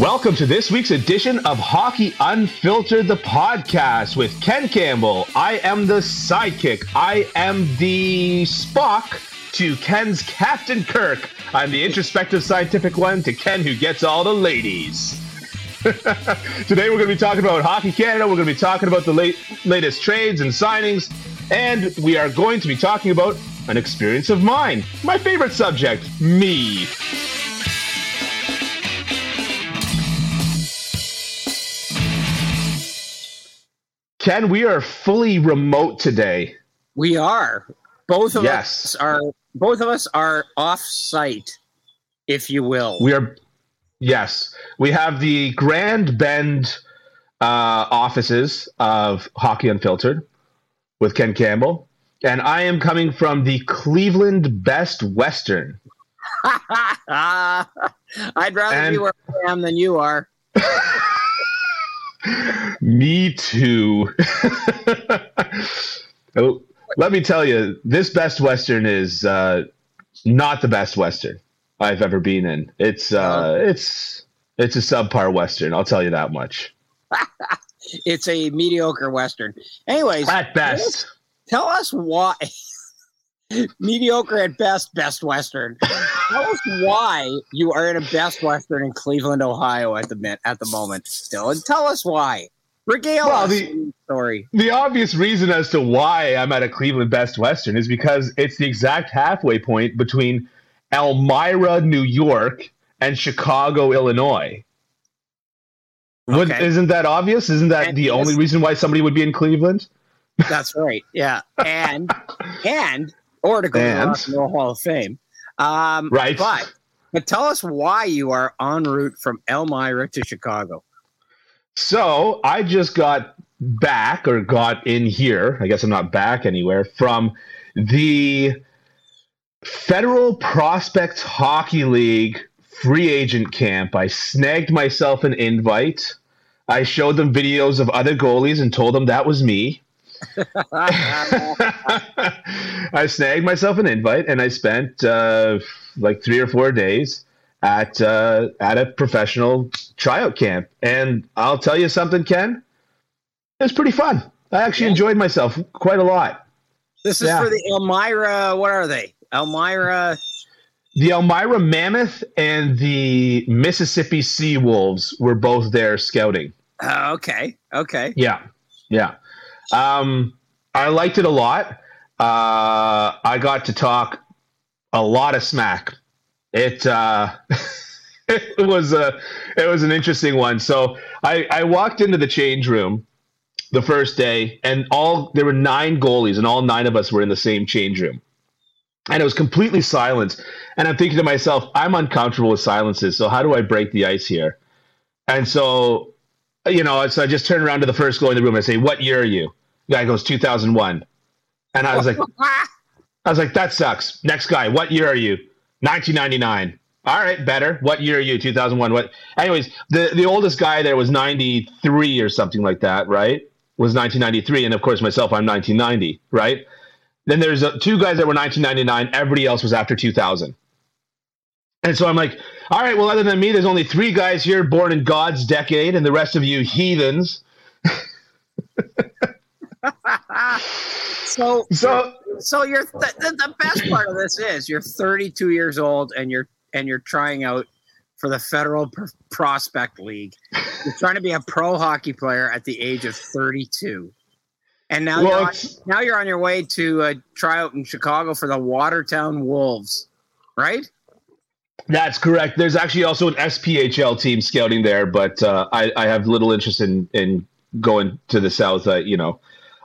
Welcome to this week's edition of Hockey Unfiltered, the podcast with Ken Campbell. I am the sidekick. I am the Spock to Ken's Captain Kirk. I'm the introspective scientific one to Ken who gets all the ladies. Today we're going to be talking about Hockey Canada. We're going to be talking about the late, latest trades and signings. And we are going to be talking about an experience of mine. My favorite subject, me. Ken, we are fully remote today. We are. Both of Yes. us are both of us are off site, if you will. We are, yes, we have the Grand Bend uh, offices of Hockey Unfiltered with Ken Campbell, and I am coming from the Cleveland Best Western. I'd rather And- be where I am than you are. Me too. oh, let me tell you, this Best Western is uh, not the best Western I've ever been in. It's uh, it's it's a subpar Western. I'll tell you that much. It's a mediocre western. Anyways, At best. tell us why mediocre at best, best western. tell us why you are in a best western in Cleveland, Ohio at the at the moment still, and tell us why. Regale Well, us the- story. The obvious reason as to why I'm at a Cleveland Best Western is because it's the exact halfway point between Elmira, New York, and Chicago, Illinois. Okay. isn't that obvious? Isn't that And the only reason why somebody would be in Cleveland? That's right. Yeah, and and or to go to the And? Rock and Roll Hall of Fame. Um, Right. But but tell us why you are en route from Elmira to Chicago. So I just got back or got in here. I guess I'm not back anywhere from the Federal Prospects Hockey League free agent camp. I snagged myself an invite. I showed them videos of other goalies and told them that was me. I snagged myself an invite and I spent uh, like three or four days at uh, at a professional tryout camp. And I'll tell you something, Ken, it was pretty fun. I actually Yeah. enjoyed myself quite a lot. this is Yeah. for the Elmira. What are they? Elmira. The Elmira Mammoth and the Mississippi Sea Wolves were both there scouting. Uh, okay. Okay. Yeah, yeah. Um, I liked it a lot. Uh, I got to talk a lot of smack. It uh, it was a it was an interesting one. So I I walked into the change room the first day, and all there were nine goalies, and all nine of us were in the same change room, and it was completely silent. And I'm thinking to myself, I'm uncomfortable with silences. So how do I break the ice here? And so you know, so I just turn around to the first goal in the room I say, "What year are you?" The guy goes, "2001," and I was like, "I was like, that sucks." Next guy, "What year are you?" "1999." All right, better. What year are you? 2001. What? Anyways, the the oldest guy there was 93 or something like that, right? Was 1993, and of course myself, I'm 1990, right? Then there's uh, two guys that were 1999. Everybody else was after 2000. And so I'm like, all right, well, other than me, there's only three guys here born in God's decade, and the rest of you heathens. so So, so you're th- the, best part of this is you're 32 years old and you're and you're trying out for the Federal Pr- Prospect League. You're trying to be a pro hockey player at the age of 32, and now well, you're on, now you're on your way to uh, try out in Chicago for the Watertown Wolves, right? That's correct. There's actually also an SPHL team scouting there, but uh, I, I have little interest in, in going to the south. Uh, you know,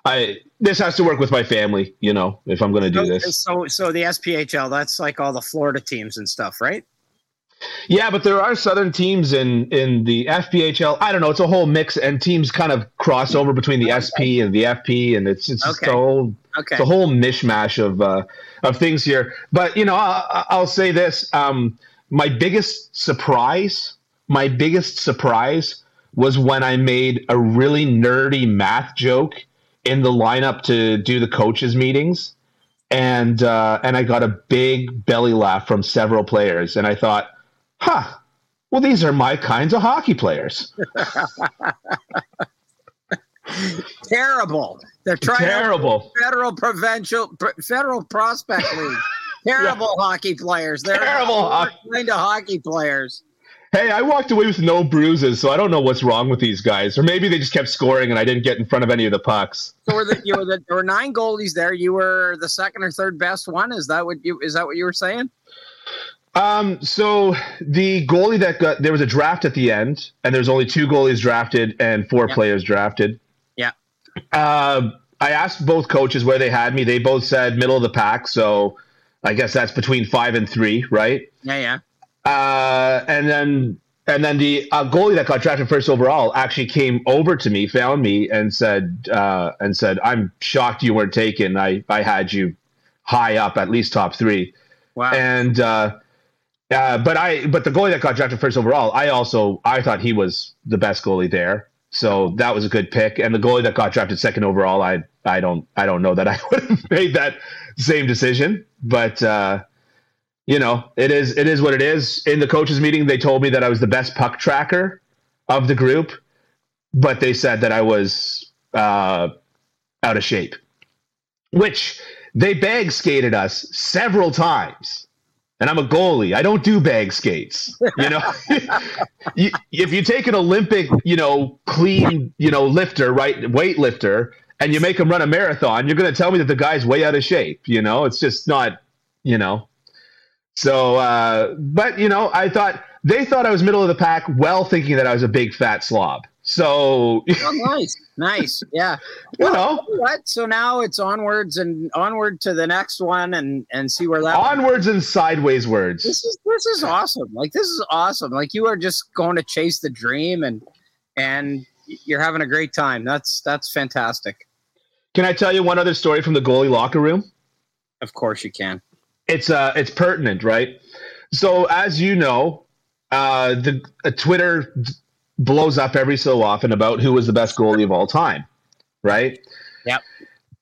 I this has to work with my family. You know, if I'm going to do So, this. so so the SPHL that's like all the Florida teams and stuff, right? Yeah, but there are southern teams in in the FPHL. I don't know. It's a whole mix, and teams kind of cross over between the SP and the FP, and it's it's Okay. a whole Okay. it's a whole mishmash of uh, of things here. But you know, I, I'll say this: um, my biggest surprise, my biggest surprise was when I made a really nerdy math joke in the lineup to do the coaches meetings, and uh, and I got a big belly laugh from several players, and I thought, huh. Well, these are my kinds of hockey players. Terrible. They're trying Terrible. federal provincial federal prospect league. Terrible hockey players. They're Terrible hockey. kind of hockey players. Hey, I walked away with no bruises, so I don't know what's wrong with these guys. Or maybe they just kept scoring and I didn't get in front of any of the pucks. So were the, you were the, there were nine goalies there. You were the second or third best one. Is that what you is that what you were saying? Um, so the goalie that got there was a draft at the end, and there's only two goalies drafted and four Yeah. players drafted. Yeah. Uh, I asked both coaches where they had me. They both said middle of the pack, so I guess that's between five and three, right? Yeah, yeah. Uh, and then and then the uh, goalie that got drafted first overall actually came over to me, found me, and said uh, and said, "I'm shocked you weren't taken. I I had you high up, at least top three. Wow. And uh, uh, but I but the goalie that got drafted first overall, I also I thought he was the best goalie there. So that was a good pick. And the goalie that got drafted second overall, I I don't I don't know that I would have made that same decision. But uh, you know, it is it is what it is. In the coaches meeting, they told me that I was the best puck tracker of the group, but they said that I was uh, out of shape, which they bag skated us several times. And I'm a goalie. I don't do bag skates. You know, if you take an Olympic, you know, clean, you know, lifter, right, weightlifter, and you make him run a marathon, you're going to tell me that the guy's way out of shape. You know, it's just not, you know. So, uh, but you know, I thought they thought I was middle of the pack, well thinking that I was a big fat slob. So, Oh, nice, nice. Yeah. you know, What? So now it's onwards and onward to the next one, and and see where that. onwards and sideways words. This is this is awesome. Like this is awesome. Like you are just going to chase the dream, and and you're having a great time. That's that's fantastic. Can I tell you one other story from the goalie locker room? Of course you can. it's uh it's pertinent, right? So as you know, uh, the uh, Twitter d- blows up every so often about who was the best goalie of all time, right? Yep.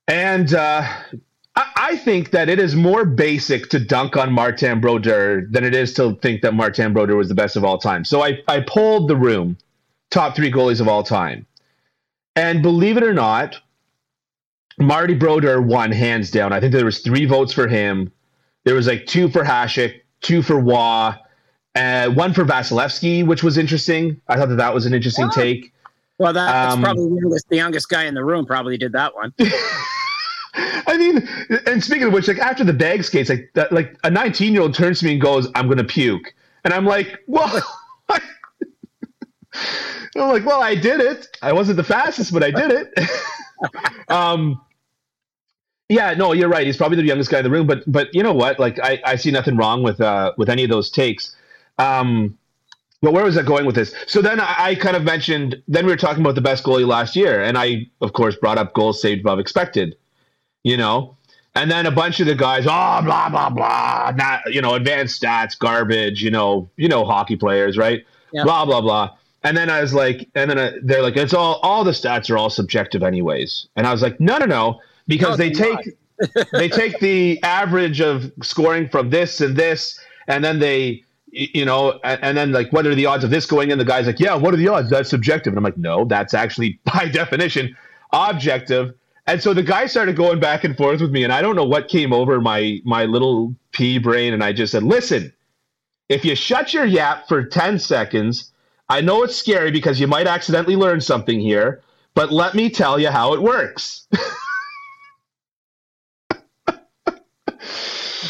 And uh, I, I think that it is more basic to dunk on Martin Brodeur than it is to think that Martin Brodeur was the best of all time. So I, I polled the room, top three goalies of all time, and believe it or not, Marty Brodeur won hands down. I think there was three votes for him. There was like two for Hasek, two for Roy, uh, one for Vasilevskiy, which was interesting. I thought that that was an interesting Oh. take. Well, that, that's Um, probably the youngest, the youngest guy in the room. Probably did that one. I mean, and speaking of which, like after the bag skates, like that, like a 19 year old turns to me and goes, "I'm gonna puke," and I'm like, "Well." I'm like, well, I did it. I wasn't the fastest, but I did it. um, yeah, no, you're right. He's probably the youngest guy in the room, but but you know what? Like, I, I see nothing wrong with uh with any of those takes. Um, but where was I going with this? So then I, I kind of mentioned. Then we were talking about the best goalie last year, and I of course brought up goals saved above expected. You know, and then a bunch of the guys, oh blah blah blah, not you know advanced stats, garbage. You know, you know hockey players, right? Yeah. Blah blah blah. And then I was like, and then I, they're like, it's all all the stats are all subjective, anyways. And I was like, no, no, no, because No, they take they take the average of scoring from this and this, and then they, you know, and, and then like, what are the odds of this going in? The guy's like, yeah, what are the odds? That's subjective. And I'm like, no, that's actually by definition objective. And so the guy started going back and forth with me, and I don't know what came over my my little pea brain, and I just said, listen, if you shut your yap for 10 seconds, I know it's scary because you might accidentally learn something here, but let me tell you how it works.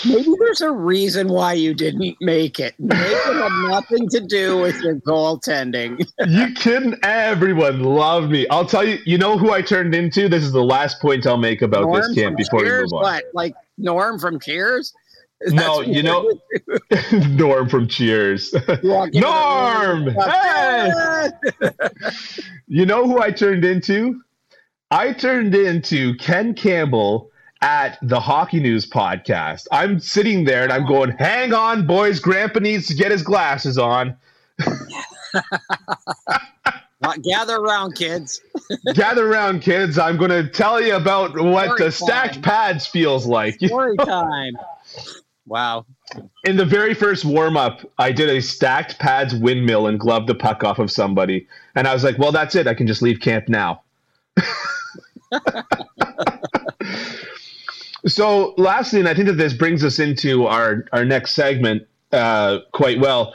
Maybe there's a reason why you didn't make it. Maybe it had nothing to do with your goaltending. you kidding? Everyone loved me. I'll tell you, you know who I turned into? This is the last point I'll make about Norm this camp before Cheers? we move on. What, like Norm from Cheers? Is No, you know- Norm from Cheers. You walk into the Norm! Hey! You know who I turned into? I turned into Ken Campbell at the Hockey News podcast. I'm sitting there and I'm going, hang on, boys. Grandpa needs to get his glasses on. Gather around, kids. Gather around, kids. I'm going to tell you about what Story the stacked time. pads feels like. Story time. Wow. In the very first warm up, I did a stacked pads windmill and gloved the puck off of somebody. And I was like, well, that's it. I can just leave camp now. So, lastly, and I think that this brings us into our, our next segment uh, quite well.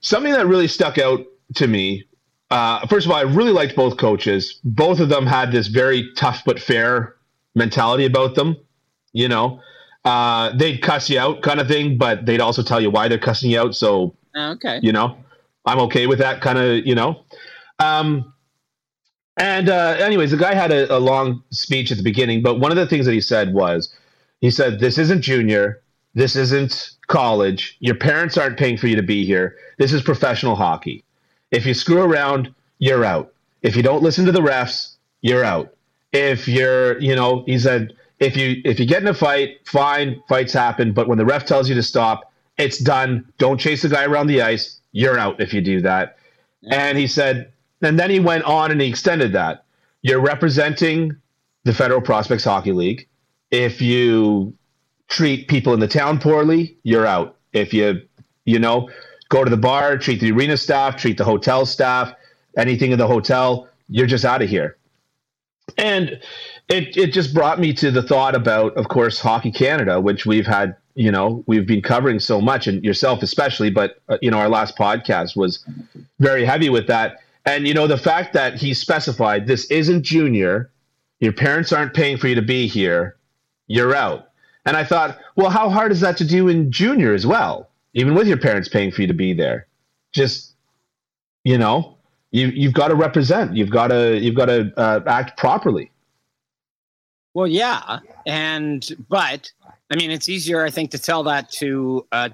Something that really stuck out to me uh, first of all, I really liked both coaches. Both of them had this very tough but fair mentality about them. You know, uh, they'd cuss you out, kind of thing, but they'd also tell you why they're cussing you out. So, okay, you know, I'm okay with that kind of, you know. Um, and uh, anyways, the guy had a, a long speech at the beginning, but one of the things that he said was, he said, "This isn't junior. This isn't college. Your parents aren't paying for you to be here. This is professional hockey." If you screw around, you're out. If you don't listen to the refs, you're out. If you're, you know, he said, if you if you get in a fight, fine, fights happen. But when the ref tells you to stop, it's done. Don't chase the guy around the ice. You're out if you do that. And he said, and then he went on and he extended that. You're representing the Federal Prospects Hockey League. If you treat people in the town poorly, you're out. If you, you know, go to the bar, treat the arena staff, treat the hotel staff, anything in the hotel, you're just out of here. And it it just brought me to the thought about, of course, Hockey Canada, which we've had, you know, we've been covering so much, and yourself especially. But uh, you know, our last podcast was very heavy with that. And you know, the fact that he specified this isn't junior, your parents aren't paying for you to be here, you're out. And I thought, well, how hard is that to do in junior as well? even with your parents paying for you to be there. Just you know, you you've got to represent. You've got to you've got to uh, act properly. Well, yeah, and but I mean, it's easier, I think, to tell that to uh,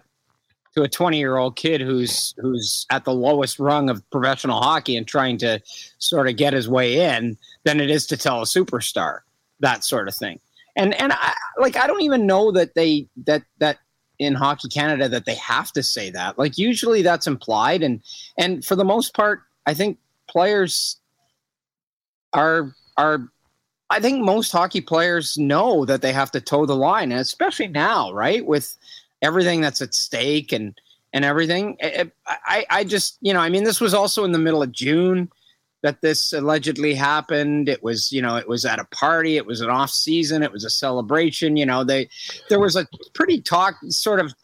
to a twenty year old kid who's who's at the lowest rung of professional hockey and trying to sort of get his way in than it is to tell a superstar that sort of thing. And and I, like I don't even know that they that that in Hockey Canada that they have to say that. Like usually that's implied and and for the most part I think players are are I think most hockey players know that they have to toe the line, and especially now, right, with everything that's at stake and and everything. I I just you know I mean this was also in the middle of June that this allegedly happened. It was, you know, it was at a party. It was an off season. It was a celebration. You know, they there was a pretty talk sort of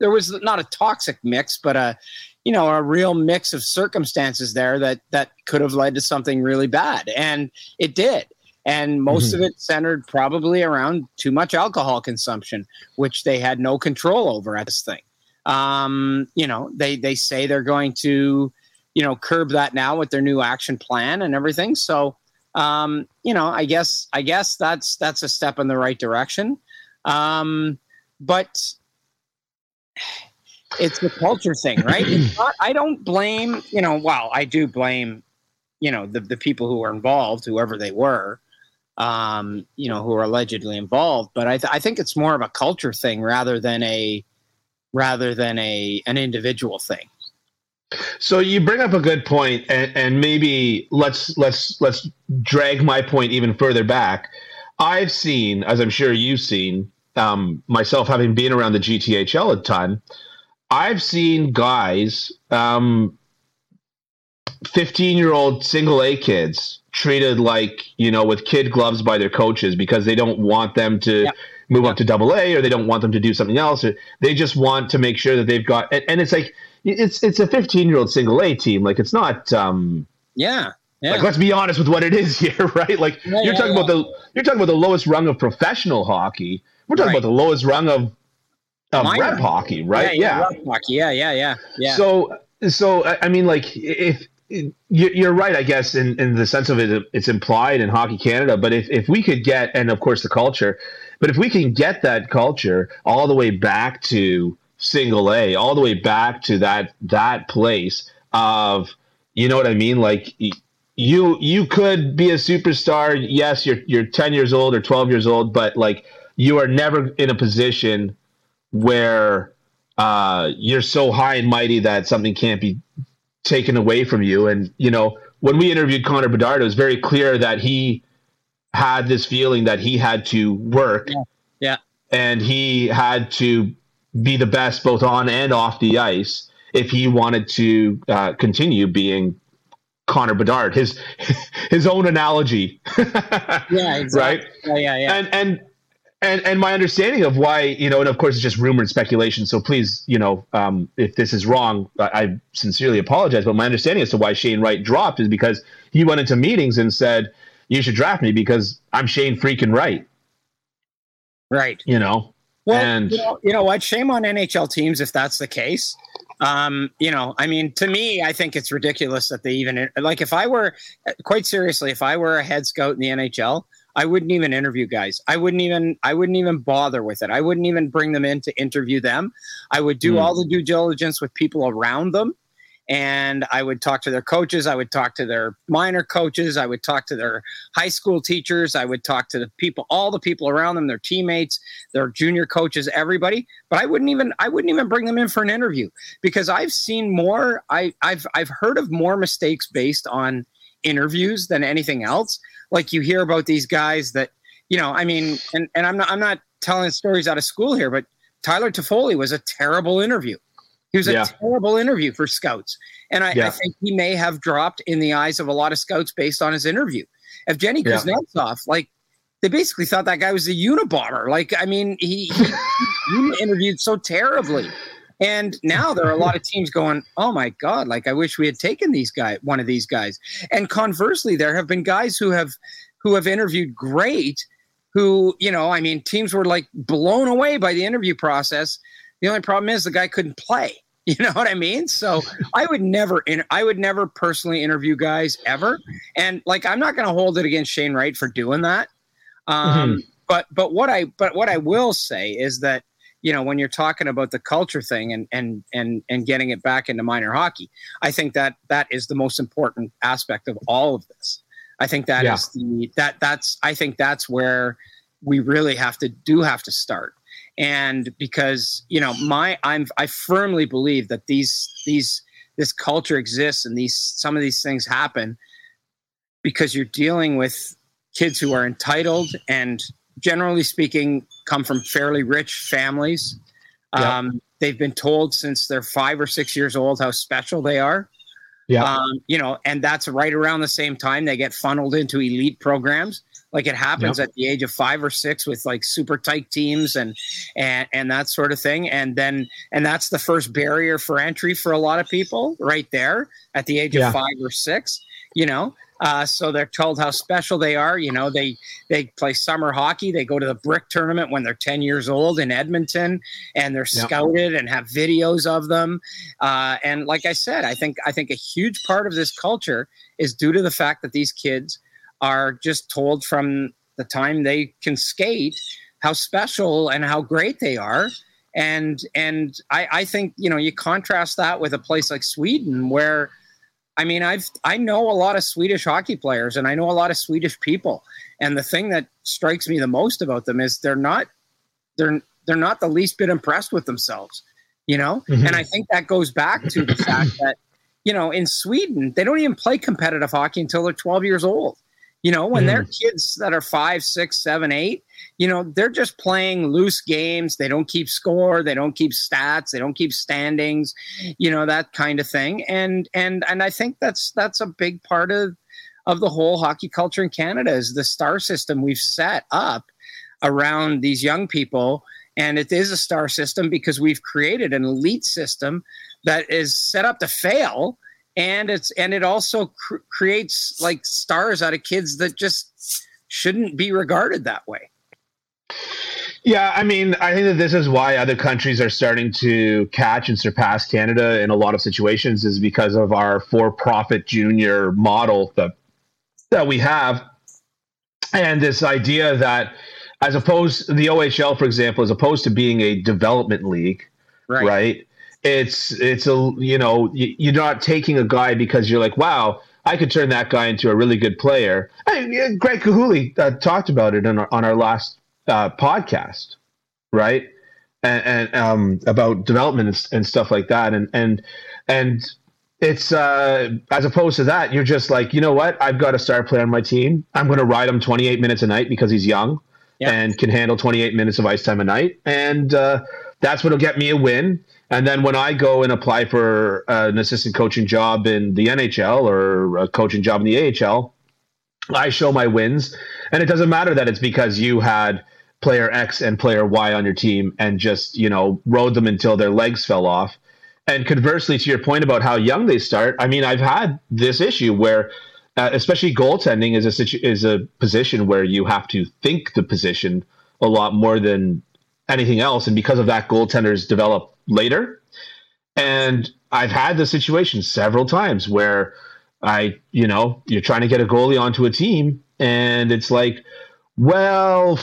there was not a toxic mix, but a you know a real mix of circumstances there that that could have led to something really bad, and it did. And most mm-hmm. of it centered probably around too much alcohol consumption, which they had no control over at this thing. Um, you know, they they say they're going to you know curb that now with their new action plan and everything. So um, you know, I guess I guess that's that's a step in the right direction. Um, but it's the culture thing, right? Not, I don't blame, you know, well, I do blame, you know, the, the people who were involved, whoever they were, um, you know, who are allegedly involved. But I, th- I think it's more of a culture thing rather than a rather than a an individual thing. So you bring up a good point, and, and maybe let's let's let's drag my point even further back. I've seen, as I'm sure you've seen, um, myself having been around the GTHL a ton, I've seen guys, um, 15 year old single A kids treated like, you know, with kid gloves by their coaches because they don't want them to yeah. move yeah. up to double A or they don't want them to do something else. They just want to make sure that they've got, and, and it's like, it's it's a 15 year old single A team. Like it's not. um Yeah. Yeah. Like let's be honest with what it is here, right? Like yeah, you're yeah, talking about the you're talking about the lowest rung of professional hockey. We're talking right. about the lowest rung of of Minor. rep hockey, right? Yeah, yeah. hockey. Yeah, yeah, yeah, yeah. So so I mean, like if you're right, I guess, in, in the sense of it, it's implied in Hockey Canada. But if, if we could get, and of course the culture, but if we can get that culture all the way back to single A all the way back to that that place of you know what I mean? Like you you could be a superstar. Yes you're you're 10 years old or 12 years old but like you are never in a position where uh, you're so high and mighty that something can't be taken away from you. And you know when we interviewed Connor Bedard it was very clear that he had this feeling that he had to work yeah, yeah. and he had to be the best both on and off the ice if he wanted to uh, continue being Connor Bedard, his his own analogy. yeah, exactly. right. Yeah, yeah, yeah. And and and and my understanding of why you know, and of course it's just rumor and speculation. So please, you know, um, if this is wrong, I, I sincerely apologize. But my understanding as to why Shane Wright dropped is because he went into meetings and said, "You should draft me because I'm Shane freaking Wright." Right. You know. Well, and you know, you know what? Shame on NHL teams if that's the case. Um, you know, I mean, to me, I think it's ridiculous that they even like. If I were quite seriously, if I were a head scout in the NHL, I wouldn't even interview guys. I wouldn't even. I wouldn't even bother with it. I wouldn't even bring them in to interview them. I would do Hmm. all the due diligence with people around them and I would talk to their coaches. I would talk to their minor coaches. I would talk to their high school teachers. I would talk to the people, all the people around them, their teammates, their junior coaches, everybody. But I wouldn't even, I wouldn't even bring them in for an interview because I've seen more. I, I've, I've heard of more mistakes based on interviews than anything else. Like you hear about these guys that, you know, I mean, and and I'm not, I'm not telling stories out of school here, but Tyler Toffoli was a terrible interview. He was a Yeah. terrible interview for scouts. And I, I think he may have dropped in the eyes of a lot of scouts based on his interview. Evgeny Yeah. Kuznetsov, like, they basically thought that guy was a Unabomber. Like, I mean, he, he, he interviewed so terribly. And now there are a lot of teams going, oh my God, like, I wish we had taken these guy, one of these guys. And conversely, there have been guys who have, who have interviewed great, who, you know, I mean, teams were like blown away by the interview process. The only problem is the guy couldn't play. You know what I mean? So I would never, in, I would never personally interview guys ever. And like, I'm not going to hold it against Shane Wright for doing that. Um, But but what I but what I will say is that you know when you're talking about the culture thing and and and and getting it back into minor hockey, I think that that is the most important aspect of all of this. I think that is Yeah. the that that's I think that's where we really have to do have to start and because you know my i'm i firmly believe that these these this culture exists and these some of these things happen because you're dealing with kids who are entitled and generally speaking come from fairly rich families Yeah. um, they've been told since they're five or six years old how special they are Yeah. um, you know, and that's right around the same time they get funneled into elite programs. Like it happens at the age of five or six with like super tight teams and and and that sort of thing. And then and that's the first barrier for entry for a lot of people right there at the age Yeah. of five or six. You know, uh, so they're told how special they are. You know, they they play summer hockey. They go to the brick tournament when they're ten years old in Edmonton, and they're Yeah. scouted and have videos of them. Uh, and like I said, I think I think a huge part of this culture is due to the fact that these kids are just told from the time they can skate how special and how great they are. And and I, I think you know you contrast that with a place like Sweden where I mean I've I know a lot of Swedish hockey players and I know a lot of Swedish people. And the thing that strikes me the most about them is they're not they're they're not the least bit impressed with themselves you know Mhm. and i think that goes back to the fact that you know in sweden they don't even play competitive hockey until they're 12 years old you know when they're mm. kids that are five six seven eight you know they're just playing loose games. They don't keep score. They don't keep stats. They don't keep standings you know that kind of thing. And and and i think that's that's a big part of of the whole hockey culture in canada is the star system we've set up around these young people. And it is a star system because we've created an elite system that is set up to fail and it's and it also cr- creates like stars out of kids that just shouldn't be regarded that way Yeah, I mean, I think that this is why other countries are starting to catch and surpass Canada in a lot of situations is because of our for-profit junior model that that we have, and this idea that as opposed the OHL, for example, as opposed to being a development league, right? It's it's a you know you're not taking a guy because you're like, wow, I could turn that guy into a really good player. I mean, Greg Kahuli uh, talked about it on our, on our last uh, podcast, right? And, and um, about development and, and stuff like that, and and and it's uh, as opposed to that, you're just like, you know what? I've got a star player on my team. I'm going to ride him 28 minutes a night because he's young Yeah. and can handle 28 minutes of ice time a night, and uh, that's what'll get me a win. And then when I go and apply for uh, an assistant coaching job in the NHL or a coaching job in the AHL, I show my wins. And it doesn't matter that it's because you had player X and player Y on your team and just, you know, rode them until their legs fell off. And conversely, to your point about how young they start, I mean, I've had this issue where, uh, especially goaltending is a situ- is a position where you have to think the position a lot more than anything else, and because of that, goaltenders develop later. And I've had the situation several times where I, you know, you're trying to get a goalie onto a team, and it's like, well,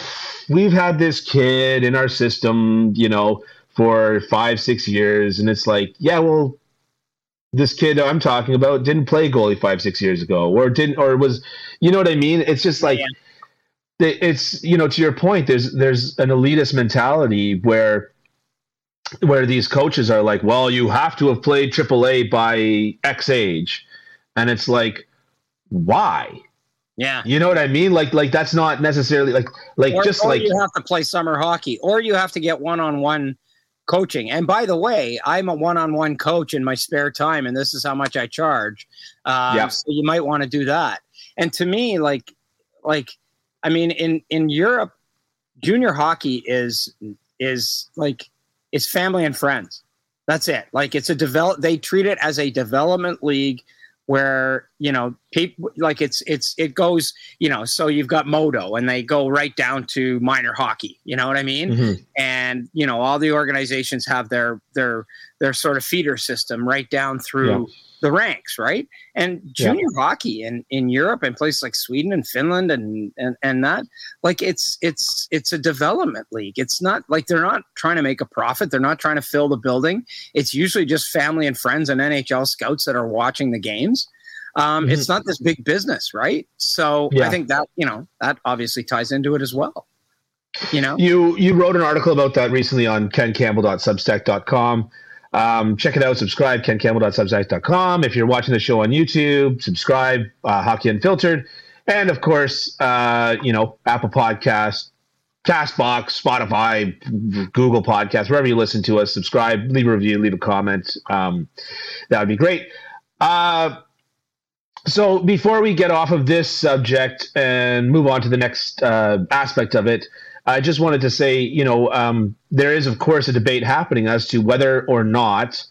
we've had this kid in our system, you know, for five, six years, and it's like, yeah, well, this kid I'm talking about didn't play goalie five, six years ago, or didn't, or was, you know what I mean? It's just like, yeah. it's you know, to your point, there's there's an elitist mentality where where these coaches are like, well, you have to have played AAA by X age, and it's like, why? Yeah, you know what I mean. Like, like that's not necessarily like, like or, just or like you have to play summer hockey, or you have to get one on one coaching. And by the way, I'm a one-on-one coach in my spare time, and this is how much I charge. Um, yeah. So you might want to do that. And to me, like, like, I mean, in in Europe, junior hockey is is like it's family and friends. That's it. Like it's a develop. They treat it as a development league where you know people like it's it's it goes you know so you've got moto and they go right down to minor hockey you know what i mean mm-hmm. and you know all the organizations have their their their sort of feeder system right down through yeah. The ranks right and junior yeah. hockey in in europe and places like sweden and finland and and and that like it's it's it's a development league it's not like they're not trying to make a profit they're not trying to fill the building it's usually just family and friends and nhl scouts that are watching the games um, mm-hmm. It's not this big business, right? So yeah. I think that you know that obviously ties into it as well. You know, you you wrote an article about that recently on kencampbell.substack.com. Um, check it out. Subscribe, kencampbell.substack.com. If you're watching the show on YouTube, subscribe, uh, Hockey Unfiltered. And of course, uh, you know, Apple Podcast, Castbox, Spotify, Google Podcast, wherever you listen to us, subscribe, leave a review, leave a comment. Um, that would be great. Uh, so before we get off of this subject and move on to the next uh, aspect of it, I just wanted to say, you know, um, there is of course a debate happening as to whether or not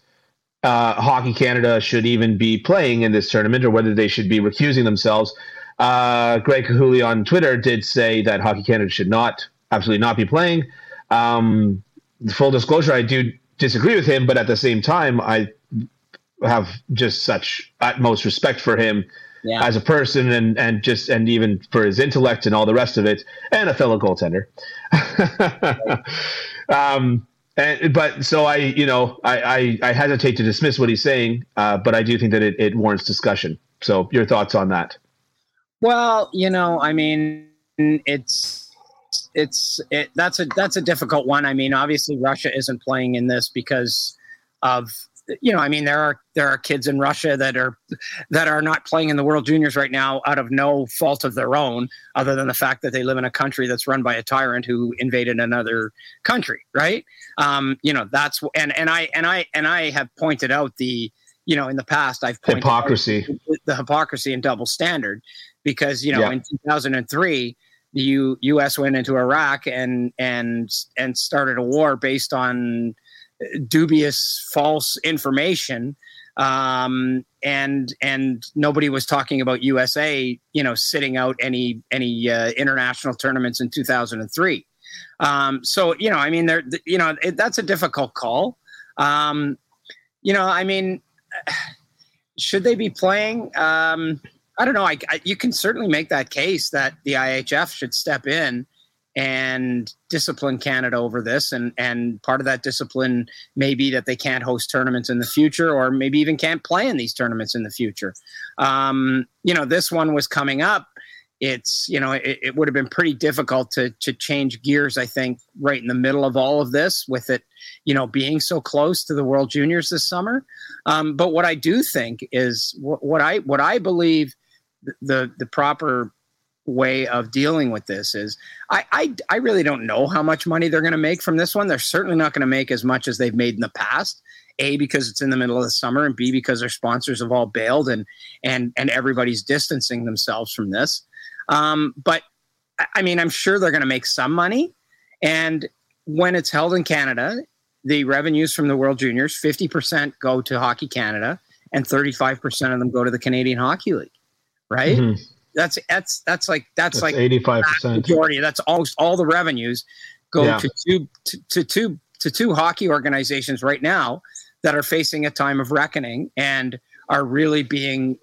uh, Hockey Canada should even be playing in this tournament or whether they should be recusing themselves. Uh, Greg Kahuli on Twitter did say that Hockey Canada should not, absolutely not be playing. Um, full disclosure, I do disagree with him, but at the same time, I have just such utmost respect for him yeah. as a person and and just and even for his intellect and all the rest of it and a fellow goaltender. Um and but so i you know I, I i, hesitate to dismiss what he's saying uh, but i do think that it, it warrants discussion. So your thoughts on that? Well you know i mean it's it's it that's a that's a difficult one. I mean obviously russia isn't playing in this because of you know, I mean, there are there are kids in Russia that are that are not playing in the World Juniors right now out of no fault of their own, other than the fact that they live in a country that's run by a tyrant who invaded another country, right? Um, you know, that's and and I and I and I have pointed out the you know in the past I've pointed hypocrisy, the hypocrisy and double standard, because you know yeah. in 2003 the U, U.S. went into Iraq and and and started a war based on dubious false information um, and and nobody was talking about USA, you know, sitting out any any uh, international tournaments in 2003. Um, so you know, I mean, there, you know, it, that's a difficult call. Um, you know, I mean, should they be playing? Um, I don't know. I, I, you can certainly make that case that the IIHF should step in and discipline Canada over this. And and part of that discipline may be that they can't host tournaments in the future, or maybe even can't play in these tournaments in the future. Um, you know, this one was coming up. It's you know it, it would have been pretty difficult to to change gears. I think right in the middle of all of this, with it you know being so close to the World Juniors this summer. Um, but what I do think is what, what I what I believe the the proper way of dealing with this is I, I, I really don't know how much money they're going to make from this one. They're certainly not going to make as much as they've made in the past. A because it's in the middle of the summer, and B because their sponsors have all bailed and and and everybody's distancing themselves from this. Um, but I mean, I'm sure they're going to make some money, and when it's held in Canada, the revenues from the World Juniors, 50% go to Hockey Canada, and 35% of them go to the Canadian Hockey League. Right? Mm-hmm that's that's that's like that's, that's like eighty five percent majority. That's almost all the revenues go yeah. to two to, to two to two hockey organizations right now that are facing a time of reckoning and are really being,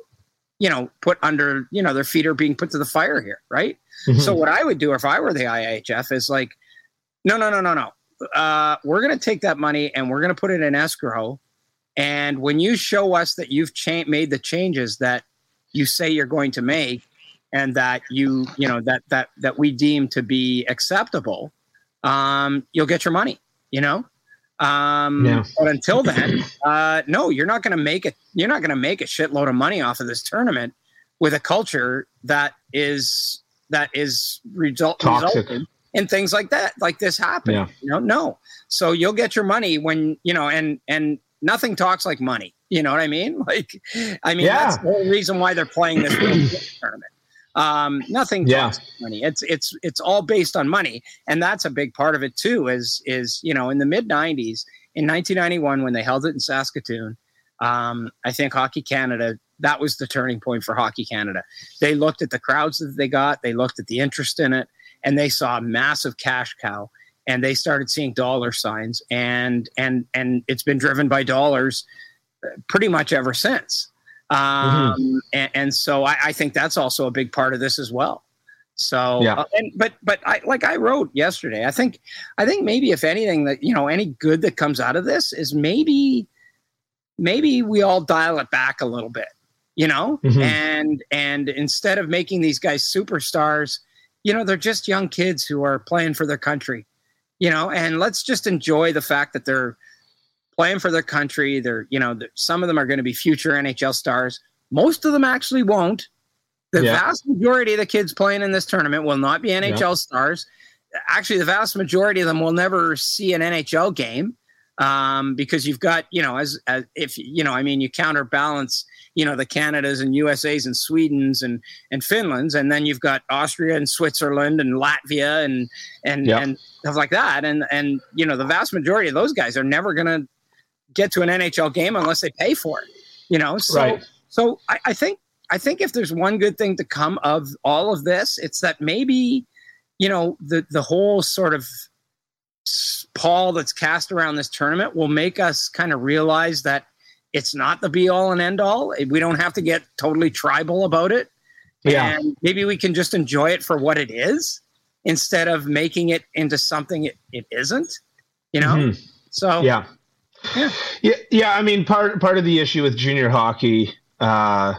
you know, put under you know their feet are being put to the fire here, right? Mm-hmm. So what I would do if I were the IIHF is like, no, no, no, no, no. Uh, we're going to take that money and we're going to put it in escrow. And when you show us that you've cha- made the changes that you say you're going to make, and that you you know that that that we deem to be acceptable um, you'll get your money you know um, yeah. but until then uh, no you're not going to make it you're not going to make a shitload of money off of this tournament with a culture that is that is result Toxic. resulting in things like that like this happened yeah. you know no so you'll get your money when you know and and nothing talks like money you know what i mean like i mean yeah. that's the whole reason why they're playing this tournament um, nothing yeah. money. It's it's it's all based on money, and that's a big part of it too. Is is you know in the mid '90s, in 1991 when they held it in Saskatoon, um, I think Hockey Canada that was the turning point for Hockey Canada. They looked at the crowds that they got, they looked at the interest in it, and they saw a massive cash cow. And they started seeing dollar signs, and and and it's been driven by dollars uh, pretty much ever since. Um, mm-hmm. and, and, so I, I, think that's also a big part of this as well. So, yeah. Uh, and, but, but I, like I wrote yesterday, I think, I think maybe if anything that, you know, any good that comes out of this is maybe, maybe we all dial it back a little bit, you know, mm-hmm. and, and instead of making these guys superstars, you know, they're just young kids who are playing for their country, you know, and let's just enjoy the fact that they're, playing for their country. They're, you know, some of them are going to be future NHL stars. Most of them actually won't. The yeah. vast majority of the kids playing in this tournament will not be NHL yeah. stars. Actually, the vast majority of them will never see an NHL game um, because you've got, you know, as, as if you know, I mean, you counterbalance, you know, the Canadas and USA's and Sweden's and and Finland's, and then you've got Austria and Switzerland and Latvia and and yeah. and stuff like that, and and you know, the vast majority of those guys are never going to get to an NHL game unless they pay for it. You know, so right. so I, I think I think if there's one good thing to come of all of this, it's that maybe you know the the whole sort of pall that's cast around this tournament will make us kind of realize that it's not the be all and end all. We don't have to get totally tribal about it. Yeah. And maybe we can just enjoy it for what it is instead of making it into something it, it isn't, you know? Mm-hmm. So, yeah. Yeah. yeah, yeah. I mean, part part of the issue with junior hockey uh,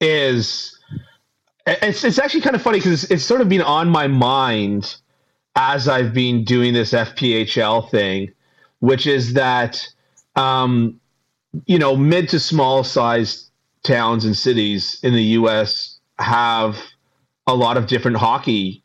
is it's it's actually kind of funny because it's, it's sort of been on my mind as I've been doing this FPHL thing, which is that um, you know mid to small size towns and cities in the U.S. have a lot of different hockey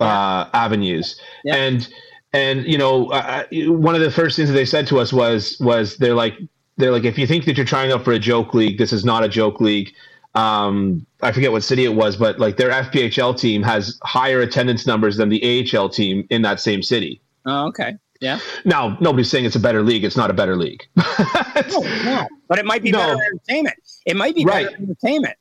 uh, avenues, yeah. and and you know, uh, one of the first things that they said to us was was they're like they're like if you think that you're trying out for a joke league, this is not a joke league. Um, I forget what city it was, but like their FPHL team has higher attendance numbers than the AHL team in that same city. Oh, okay. Yeah. Now, nobody's saying it's a better league. It's not a better league. no, no, but it might be no. better entertainment. It might be right. better entertainment.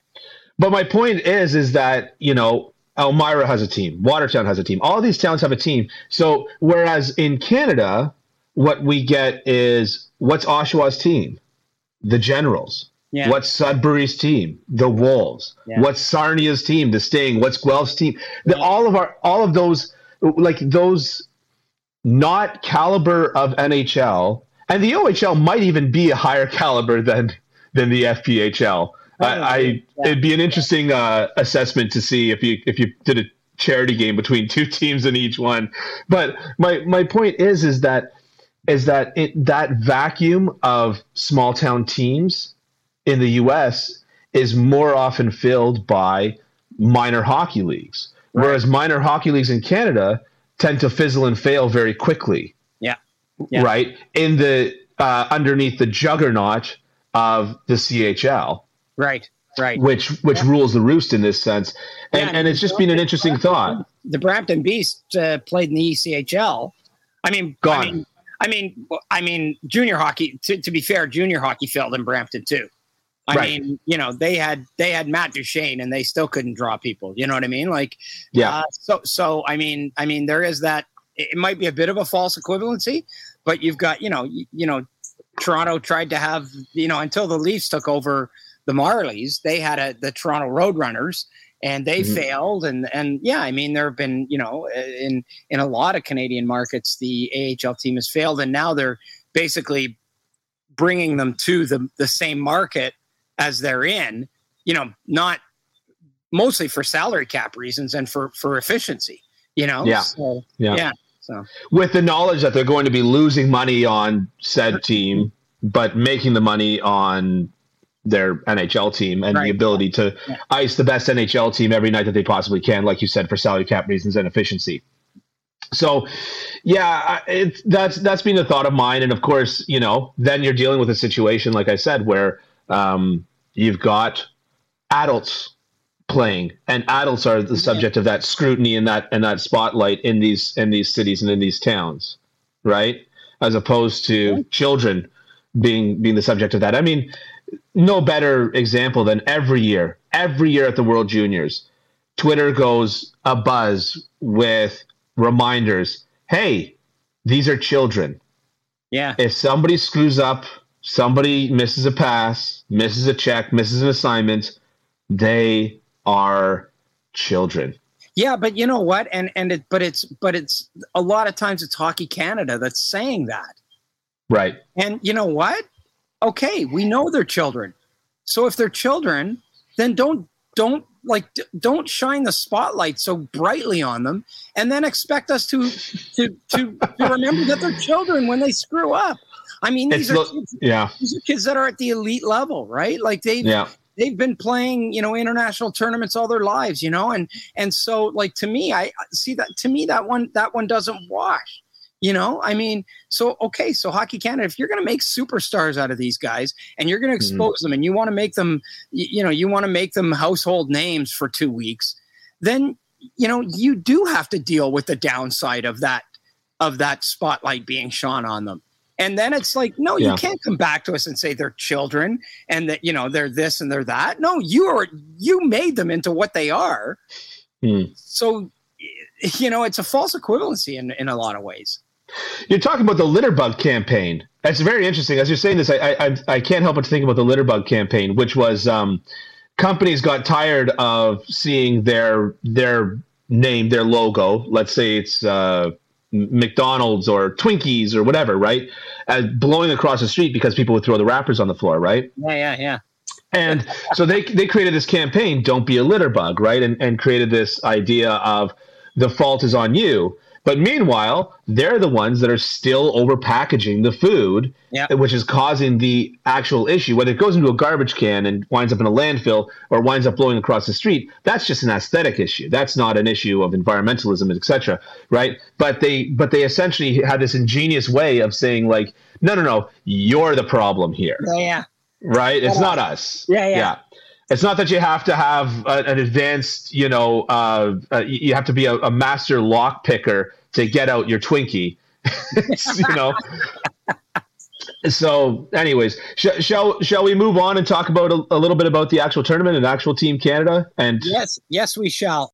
But my point is, is that you know Elmira has a team. Watertown has a team. All these towns have a team. So whereas in Canada, what we get is what's Oshawa's team? The Generals. Yeah. What's Sudbury's team? The Wolves. Yeah. What's Sarnia's team? The Sting. What's Guelph's team? The, all of our all of those like those not caliber of NHL and the OHL might even be a higher caliber than than the FPHL. I, I yeah. it'd be an interesting uh, assessment to see if you if you did a charity game between two teams in each one. But my my point is is that is that it, that vacuum of small town teams in the U.S. is more often filled by minor hockey leagues, right. whereas minor hockey leagues in Canada tend to fizzle and fail very quickly. Yeah. yeah. Right in the uh, underneath the juggernaut of the CHL. Right. Right. Which which yeah. rules the roost in this sense, and yeah, and it's just been an interesting thought. The Brampton Beast uh, played in the ECHL. I mean, gone. I mean, I mean, I mean, junior hockey. To, to be fair, junior hockey failed in Brampton too. I right. mean, you know, they had they had Matt Duchene and they still couldn't draw people. You know what I mean? Like, yeah. Uh, so so I mean, I mean, there is that. It might be a bit of a false equivalency, but you've got you know you, you know, Toronto tried to have you know until the Leafs took over the Marlies, they had a the Toronto Roadrunners and they mm-hmm. failed and and yeah i mean there have been you know in in a lot of canadian markets the ahl team has failed and now they're basically bringing them to the the same market as they're in, you know, not mostly for salary cap reasons and for for efficiency, you know. Yeah. So, yeah. yeah. So with the knowledge that they're going to be losing money on said team, but making the money on their NHL team and right. the ability to yeah. ice the best NHL team every night that they possibly can, like you said, for salary cap reasons and efficiency. So, yeah, that's that's been a thought of mine, and of course, you know, then you're dealing with a situation, like I said, where um, you've got adults playing, and adults are the subject of that scrutiny and that and that spotlight in these in these cities and in these towns, right? As opposed to children being being the subject of that. I mean, no better example than every year, every year at the World Juniors, Twitter goes a buzz with reminders. Hey, these are children. Yeah. If somebody screws up somebody misses a pass, misses a check, misses an assignment, they are children. Yeah, but you know what? And and it but it's but it's a lot of times it's Hockey Canada that's saying that. Right. And you know what? Okay, we know they're children. So if they're children, then don't don't like don't shine the spotlight so brightly on them and then expect us to to to, to remember that they're children when they screw up. I mean, these are kids, yeah, these are kids that are at the elite level, right? Like they've yeah. they've been playing, you know, international tournaments all their lives, you know, and and so like to me, I see that to me that one that one doesn't wash. You know, I mean, so okay, so Hockey Canada, if you're going to make superstars out of these guys and you're going to mm-hmm. expose mm-hmm. them and you want to make them, you, you know, you want to make them household names for two weeks, then you know you do have to deal with the downside of that of that spotlight being shone on them. And then it's like, no, yeah. you can't come back to us and say they're children and that, you know, they're this and they're that. No, you are, you made them into what they are. Mm. So, you know, it's a false equivalency in, in a lot of ways. You're talking about the litterbug campaign. That's very interesting. As you're saying this, I, I, I can't help but think about the litterbug campaign, which was um, companies got tired of seeing their, their name, their logo. Let's say it's, uh, McDonald's or Twinkies or whatever, right? As blowing across the street because people would throw the wrappers on the floor, right? Yeah, yeah, yeah. And so they they created this campaign, "Don't be a litter bug," right? And and created this idea of the fault is on you. But meanwhile, they're the ones that are still over packaging the food, yep. which is causing the actual issue. Whether it goes into a garbage can and winds up in a landfill or winds up blowing across the street, that's just an aesthetic issue. That's not an issue of environmentalism, etc. Right? But they but they essentially had this ingenious way of saying like, no, no, no, you're the problem here. Yeah. yeah. Right? It's not us. Yeah, yeah. yeah it's not that you have to have a, an advanced, you know, uh, uh, you have to be a, a master lock picker to get out your Twinkie, you know. so, anyways, sh- shall shall we move on and talk about a, a little bit about the actual tournament and actual Team Canada? And yes, yes, we shall.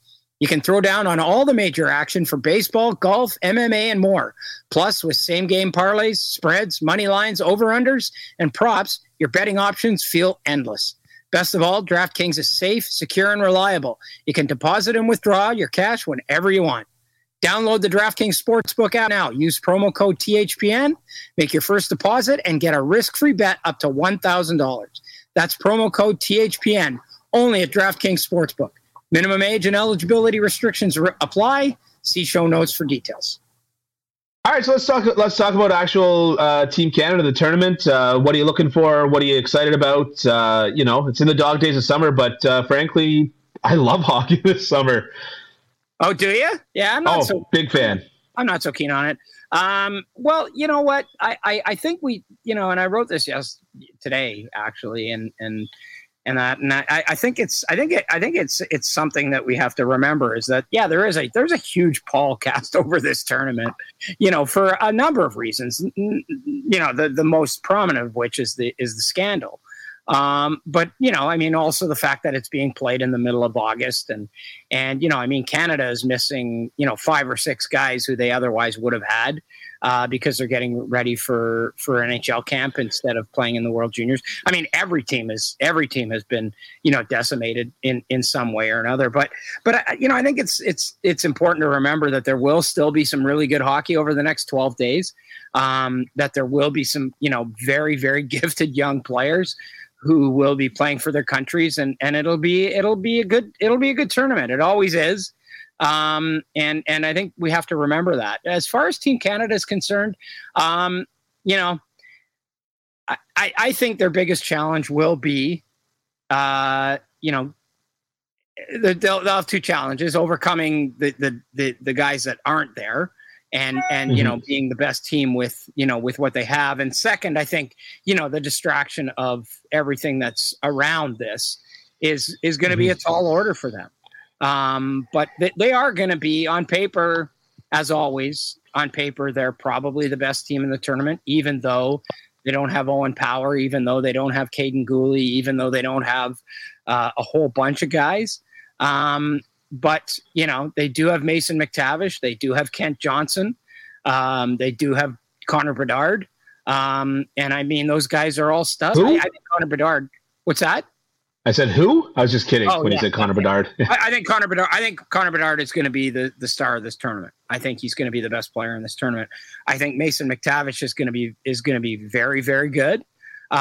You can throw down on all the major action for baseball, golf, MMA, and more. Plus, with same game parlays, spreads, money lines, over unders, and props, your betting options feel endless. Best of all, DraftKings is safe, secure, and reliable. You can deposit and withdraw your cash whenever you want. Download the DraftKings Sportsbook app now. Use promo code THPN, make your first deposit, and get a risk free bet up to $1,000. That's promo code THPN only at DraftKings Sportsbook. Minimum age and eligibility restrictions re- apply. See show notes for details. All right, so let's talk. Let's talk about actual uh, Team Canada, the tournament. Uh, what are you looking for? What are you excited about? Uh, you know, it's in the dog days of summer, but uh, frankly, I love hockey this summer. Oh, do you? Yeah, I'm not oh, so big fan. I'm not so keen on it. Um, well, you know what? I, I, I think we, you know, and I wrote this yes today actually, and and and that and I, I think it's I think it, I think it's it's something that we have to remember is that yeah there is a there's a huge pall cast over this tournament you know for a number of reasons you know the the most prominent of which is the is the scandal. Um, but you know I mean also the fact that it's being played in the middle of August and and you know I mean Canada is missing you know five or six guys who they otherwise would have had uh, because they're getting ready for for NHL camp instead of playing in the World Juniors. I mean, every team is every team has been you know decimated in in some way or another. But but uh, you know, I think it's it's it's important to remember that there will still be some really good hockey over the next twelve days. Um, that there will be some you know very very gifted young players who will be playing for their countries and and it'll be it'll be a good it'll be a good tournament it always is um, and and I think we have to remember that. As far as Team Canada is concerned, um, you know, I, I think their biggest challenge will be, uh, you know, they'll, they'll have two challenges: overcoming the, the the the guys that aren't there, and and you know mm-hmm. being the best team with you know with what they have. And second, I think you know the distraction of everything that's around this is is going to be a mm-hmm. tall order for them. Um, but they, they are going to be on paper, as always, on paper, they're probably the best team in the tournament, even though they don't have Owen Power, even though they don't have Kaiden Guhle, even though they don't have uh, a whole bunch of guys. Um, but, you know, they do have Mason McTavish. They do have Kent Johnson. Um, they do have Connor Bedard. Um, and I mean, those guys are all stuff. I, I think Connor Bedard. What's that? I said who? I was just kidding oh, when yeah, you said Connor Bedard. I, I, think Connor Bedard. I think Connor Bedard is going to be the the star of this tournament. I think he's going to be the best player in this tournament. I think Mason McTavish is going to be is going to be very very good. Um,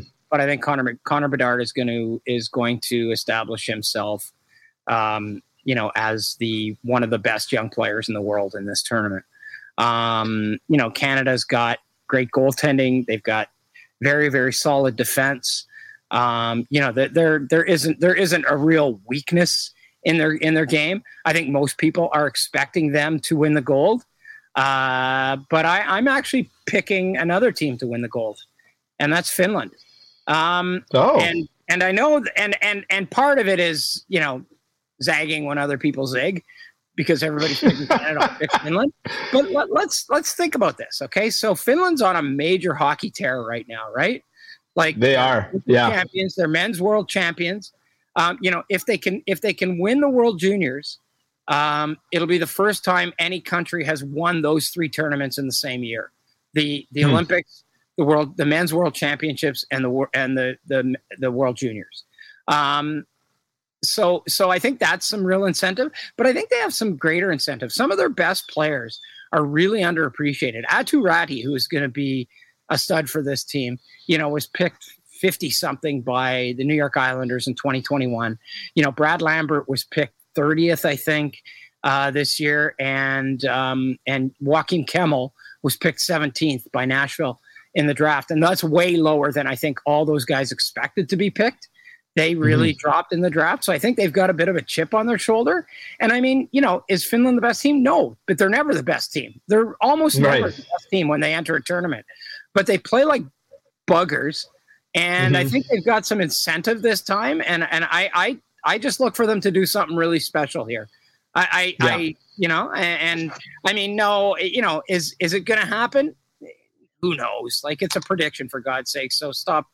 mm. But I think Connor Connor Bedard is going to is going to establish himself, um, you know, as the one of the best young players in the world in this tournament. Um, you know, Canada's got great goaltending. They've got very very solid defense. Um, you know, there there isn't there isn't a real weakness in their in their game. I think most people are expecting them to win the gold, uh, but I, I'm actually picking another team to win the gold, and that's Finland. Um, oh, and and I know, and and and part of it is you know zagging when other people zig because everybody's picking Canada pick Finland. But let, let's let's think about this, okay? So Finland's on a major hockey tear right now, right? Like they are, yeah, champions. They're men's world champions. Um, you know, if they can if they can win the World Juniors, um, it'll be the first time any country has won those three tournaments in the same year. The the hmm. Olympics, the world, the men's world championships, and the and the the the World Juniors. Um, so so I think that's some real incentive, but I think they have some greater incentive. Some of their best players are really underappreciated. Aatu Räty, who is going to be a stud for this team. You know, was picked 50 something by the New York Islanders in 2021. You know, Brad Lambert was picked 30th, I think, uh, this year, and um, and Joakim Kemell was picked 17th by Nashville in the draft, and that's way lower than I think all those guys expected to be picked. They really mm-hmm. dropped in the draft, so I think they've got a bit of a chip on their shoulder. And I mean, you know, is Finland the best team? No, but they're never the best team. They're almost right. never the best team when they enter a tournament but they play like buggers. And mm-hmm. I think they've got some incentive this time. And and I I I just look for them to do something really special here. I I, yeah. I you know, and, and I mean, no, you know, is is it going to happen? Who knows? Like it's a prediction for God's sake. So stop.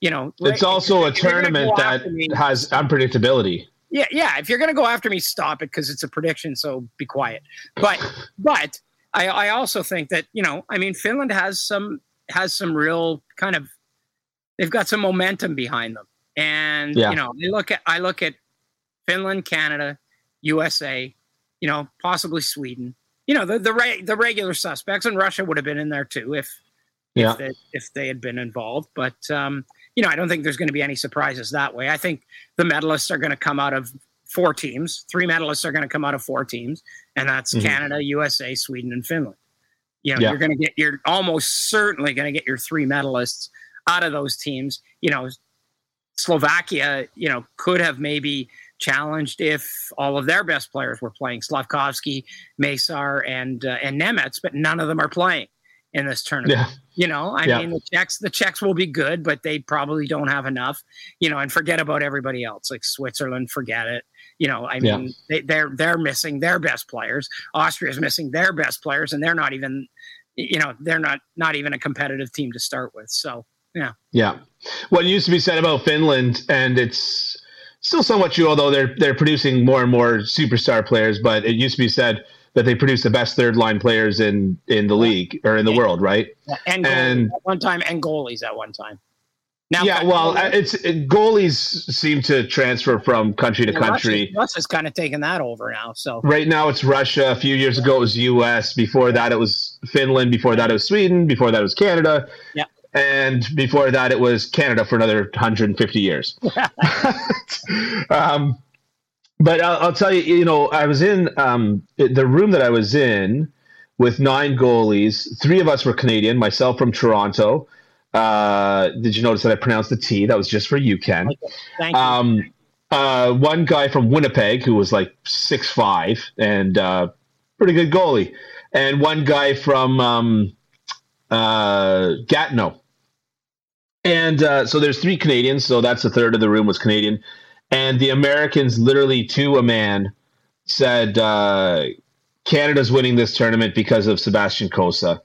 You know, it's also a tournament that has unpredictability. Yeah, yeah. If you're going to go after me, stop it because it's a prediction. So be quiet. But but I, I also think that you know, I mean, Finland has some has some real kind of they've got some momentum behind them. And yeah. you know, I look at I look at Finland, Canada, USA, you know, possibly Sweden. You know, the the re- the regular suspects, and Russia would have been in there too if Yeah. if they, if they had been involved. But um, you know, I don't think there's going to be any surprises that way. I think the medalists are going to come out of four teams. Three medalists are going to come out of four teams, and that's Mhm. Canada, USA, Sweden, and Finland. You know, Yeah. you're going to get you're almost certainly going to get your three medalists out of those teams. You know, Slovakia, you know, could have maybe challenged if all of their best players were playing Slafkovsky, Mesar, and uh, and Nemec, but none of them are playing in this tournament. Yeah. You know, I Yeah. mean, the Czechs the Czechs will be good, but they probably don't have enough. You know, and forget about everybody else, like Switzerland. Forget it. You know, I Yeah. mean, they, they're they're missing their best players. Austria's missing their best players, and they're not even, you know, they're not not even a competitive team to start with. So yeah, Yeah. What used to be said about Finland, and it's still somewhat true, although they're they're producing more and more superstar players. But it used to be said that they produce the best third line players in in the league or in the Yeah. world, right? and, And- one time, and goalies at one time. Now, yeah. Well, uh, it's it, goalies seem to transfer from country to country. Russia, Russia's kind of taken that over now. So Right now, it's Russia. A few years ago, it was U.S. Before that, it was Finland. Before that, it was Sweden. Before that, it was Canada. Yeah. And before that, it was Canada for another 150 years. um, but I'll, I'll tell you, you know, I was in um, the room that I was in with nine goalies. Three of us were Canadian. Myself from Toronto. Uh, did you notice that I pronounced the T? That was just for you, Ken. thank you. Um, uh, one guy from Winnipeg who was like six five and uh, pretty good goalie, and one guy from um, uh, Gatineau. And uh, so there's three Canadians, so that's a third of the room was Canadian, and the Americans literally to a man said uh, Canada's winning this tournament because of Sebastian Cossa.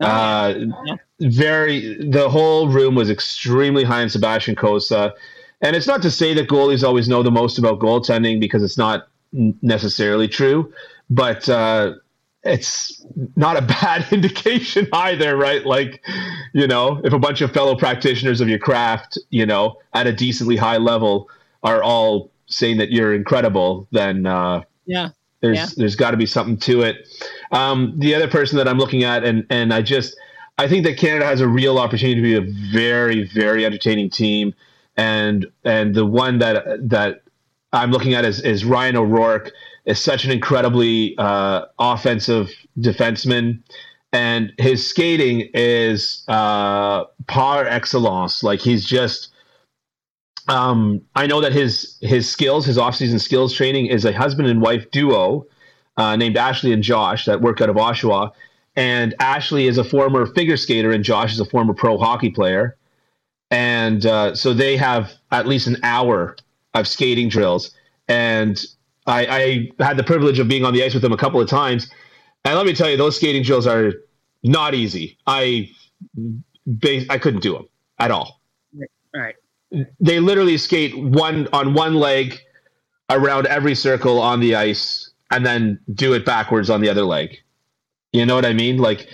Oh, yeah. Very, the whole room was extremely high on Sebastian Cossa. And it's not to say that goalies always know the most about goaltending because it's not necessarily true, but uh, it's not a bad indication either, right? Like, you know, if a bunch of fellow practitioners of your craft, you know, at a decently high level are all saying that you're incredible, then uh, yeah, there's Yeah. there's got to be something to it. Um, the other person that I'm looking at, and and I just I think that Canada has a real opportunity to be a very very entertaining team, and and the one that that I'm looking at is is Ryan O'Rourke is such an incredibly uh, offensive defenseman. And his skating is uh, par excellence. Like he's just, um, I know that his his skills, his offseason skills training, is a husband and wife duo uh, named Ashley and Josh that work out of Oshawa. And Ashley is a former figure skater, and Josh is a former pro hockey player. And uh, so they have at least an hour of skating drills. And I, I had the privilege of being on the ice with them a couple of times. And let me tell you, those skating drills are not easy. I I couldn't do them at all all right. they literally skate one on one leg around every circle on the ice and then do it backwards on the other leg. You know what I mean? Like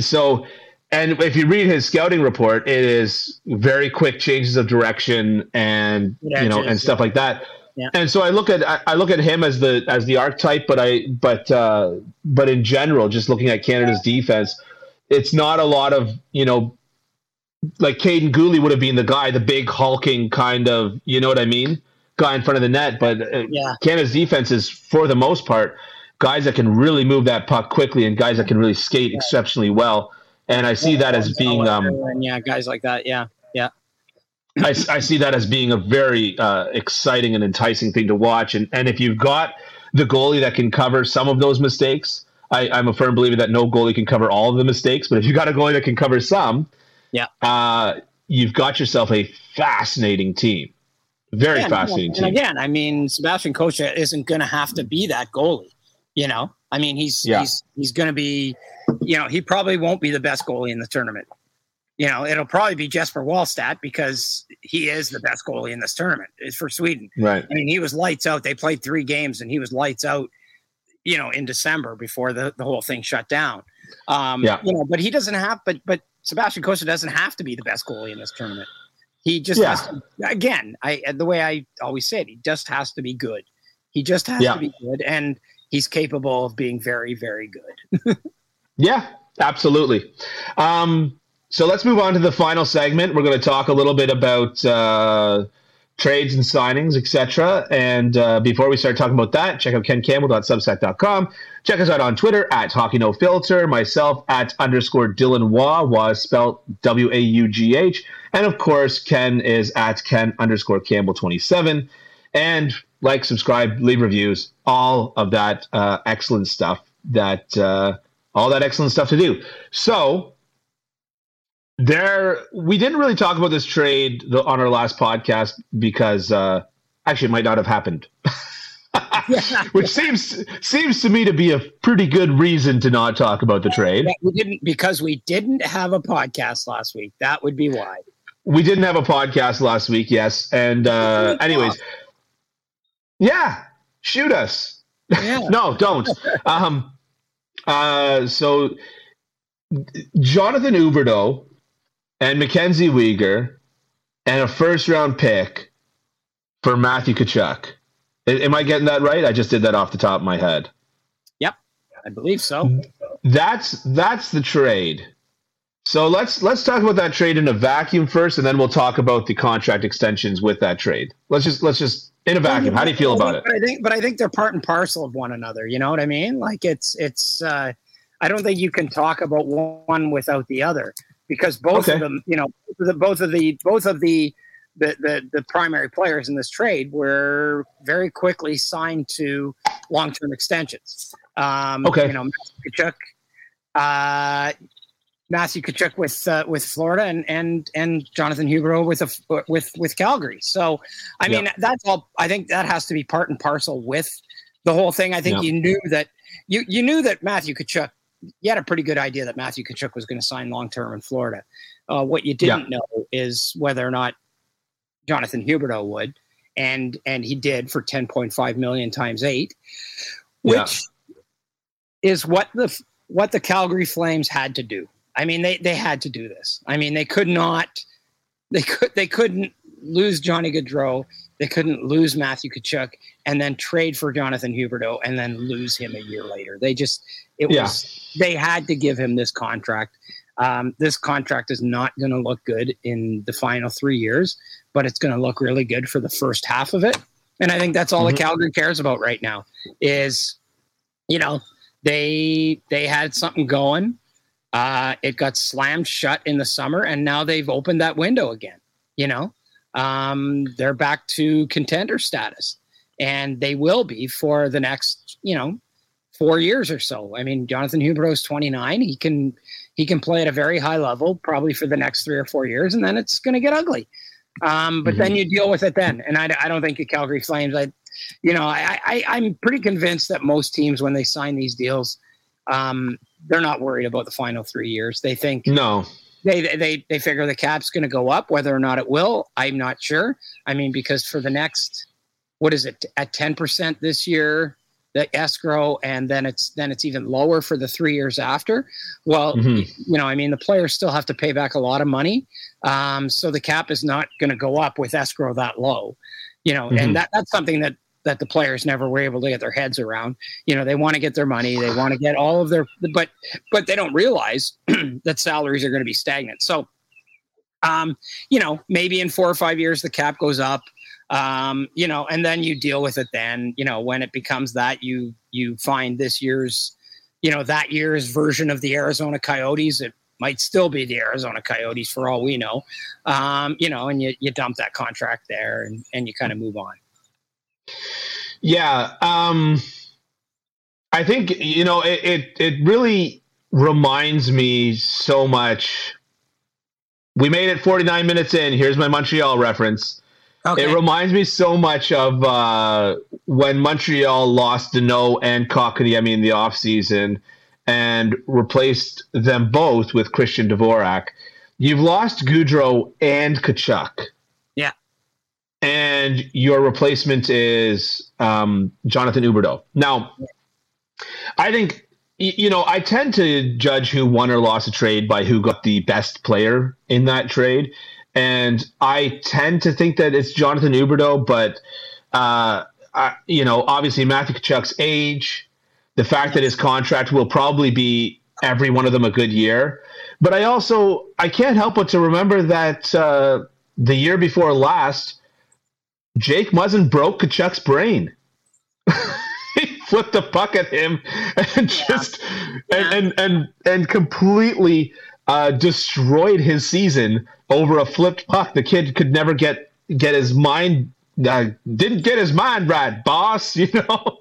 so and if you read his scouting report, it is very quick changes of direction and Good you know and stuff like that. Yeah. And so I look at I, I look at him as the as the archetype, but I but uh, but in general, just looking at Canada's defense, it's not a lot of you know like Kaiden Guhle would have been the guy, the big hulking kind of, you know what I mean, guy in front of the net. But uh, Yeah. Canada's defense is, for the most part, guys that can really move that puck quickly and guys that can really skate exceptionally well. And I see that as being, um, and yeah, guys like that. Yeah, yeah, I, I see that as being a very uh, exciting and enticing thing to watch. And and if you've got the goalie that can cover some of those mistakes, I, I'm a firm believer that no goalie can cover all of the mistakes. But if you've got a goalie that can cover some, Yeah. uh, you've got yourself a fascinating team. Very Yeah, fascinating and team. again, I mean, Sebastian Cossa isn't going to have to be that goalie. You know, I mean, he's Yeah. he's he's going to be, you know, he probably won't be the best goalie in the tournament. You know, it'll probably be Jesper Wallstedt because he is the best goalie in this tournament. It's for Sweden. Right. I mean, he was lights out. They played three games, and he was lights out. You know, in December before the, the whole thing shut down. Um, Yeah. You know, but he doesn't have. But but Sebastian Cossa doesn't have to be the best goalie in this tournament. He just Yeah. has to, again. I the way I always say it, he just has to be good. He just has Yeah. to be good, and he's capable of being very, very good. yeah, absolutely. Um, so let's move on to the final segment. We're going to talk a little bit about uh, trades and signings, etc. And uh, before we start talking about that, check out kencampbell.substack.com. Check us out on Twitter at Hockey No Filter, myself at underscore Dylan Waugh, Waugh spelled W A U G H. And of course, Ken is at Ken underscore Campbell 27. And like, subscribe, leave reviews, all of that uh, excellent stuff that uh, all that excellent stuff to do. So there, we didn't really talk about this trade on our last podcast because uh, actually it might not have happened. Which seems seems to me to be a pretty good reason to not talk about the trade. we didn't because we didn't have a podcast last week. That would be why. We didn't have a podcast last week, yes. And uh, anyways, yeah, shoot us. Yeah. no, don't. um, uh, so Jonathan Huberdeau and Mackenzie Weegar and a first round pick for Matthew Tkachuk. Am I getting that right? I just did that off the top of my head. Yep, I believe so. That's that's the trade. So let's let's talk about that trade in a vacuum first, and then we'll talk about the contract extensions with that trade. Let's just let's just in a vacuum. How do you feel about it? But I think but I think they're part and parcel of one another. You know what I mean? Like it's it's. Uh, I don't think you can talk about one without the other because both okay. of them, you know, the, both of the both of the the, the the primary players in this trade were very quickly signed to long term extensions. Um, okay, you know, Tkachuk, uh, Matthew Tkachuk with uh, with Florida and and and Jonathan Huberdeau with a, with with Calgary. So, I mean, that's all. I think that has to be part and parcel with the whole thing. I think you knew that you you knew that Matthew Tkachuk you had a pretty good idea that Matthew Tkachuk was going to sign long term in Florida. Uh, what you didn't yeah. know is whether or not Jonathan Huberdeau would, and and he did for ten point five million times eight, which yeah. is what the what the Calgary Flames had to do. I mean, they they had to do this. I mean, they could not, they could they couldn't lose Johnny Gaudreau they couldn't lose Matthew Tkachuk and then trade for Jonathan Huberdeau and then lose him a year later. They just it yeah. was they had to give him this contract. Um, this contract is not going to look good in the final three years, but it's going to look really good for the first half of it. And I think that's all mm-hmm. the Calgary cares about right now is, you know, they they had something going. Uh, it got slammed shut in the summer, and now they've opened that window again. You know, um, they're back to contender status, and they will be for the next, you know, four years or so. I mean, Jonathan Huberdeau is 29. He can he can play at a very high level probably for the next three or four years, and then it's going to get ugly. Um, but mm-hmm. then you deal with it then, and I, I don't think the Calgary Flames. I, you know, I, I I'm pretty convinced that most teams when they sign these deals, um, they're not worried about the final three years. They think no, they they they figure the cap's going to go up. Whether or not it will, I'm not sure. I mean, because for the next, what is it at ten percent this year, the escrow, and then it's then it's even lower for the three years after. Well, mm-hmm. you know, I mean, the players still have to pay back a lot of money, um, so the cap is not going to go up with escrow that low. You know, mm-hmm. and that that's something that that the players never were able to get their heads around. You know, they want to get their money, they want to get all of their, but but they don't realize that salaries are going to be stagnant. So, um, you know, maybe in four or five years the cap goes up. Um, you know, and then you deal with it. Then you know when it becomes that you you find this year's, you know, that year's version of the Arizona Coyotes. It might still be the Arizona Coyotes for all we know. Um, you know, and you, you dump that contract there and, and you kind of move on. Yeah, um, I think you know it, it. It really reminds me so much. We made it 49 minutes in. Here's my Montreal reference. Okay. It reminds me so much of uh, when Montreal lost Danault and Kotkaniemi in the offseason and replaced them both with Christian Dvorak. You've lost Gaudreau and Tkachuk and your replacement is um, Jonathan Huberdeau. Now, I think you know I tend to judge who won or lost a trade by who got the best player in that trade, and I tend to think that it's Jonathan Huberdeau. But uh, I, you know, obviously Matthew Tkachuk's age, The fact that his contract will probably be every one of them a good year. But I also I can't help but to remember that uh, the year before last, Jake Muzzin broke Tkachuk's brain. he flipped the puck at him and yeah. just yeah. And, and and and completely uh, destroyed his season over a flipped puck. The kid could never get get his mind uh, didn't get his mind right, boss. You know.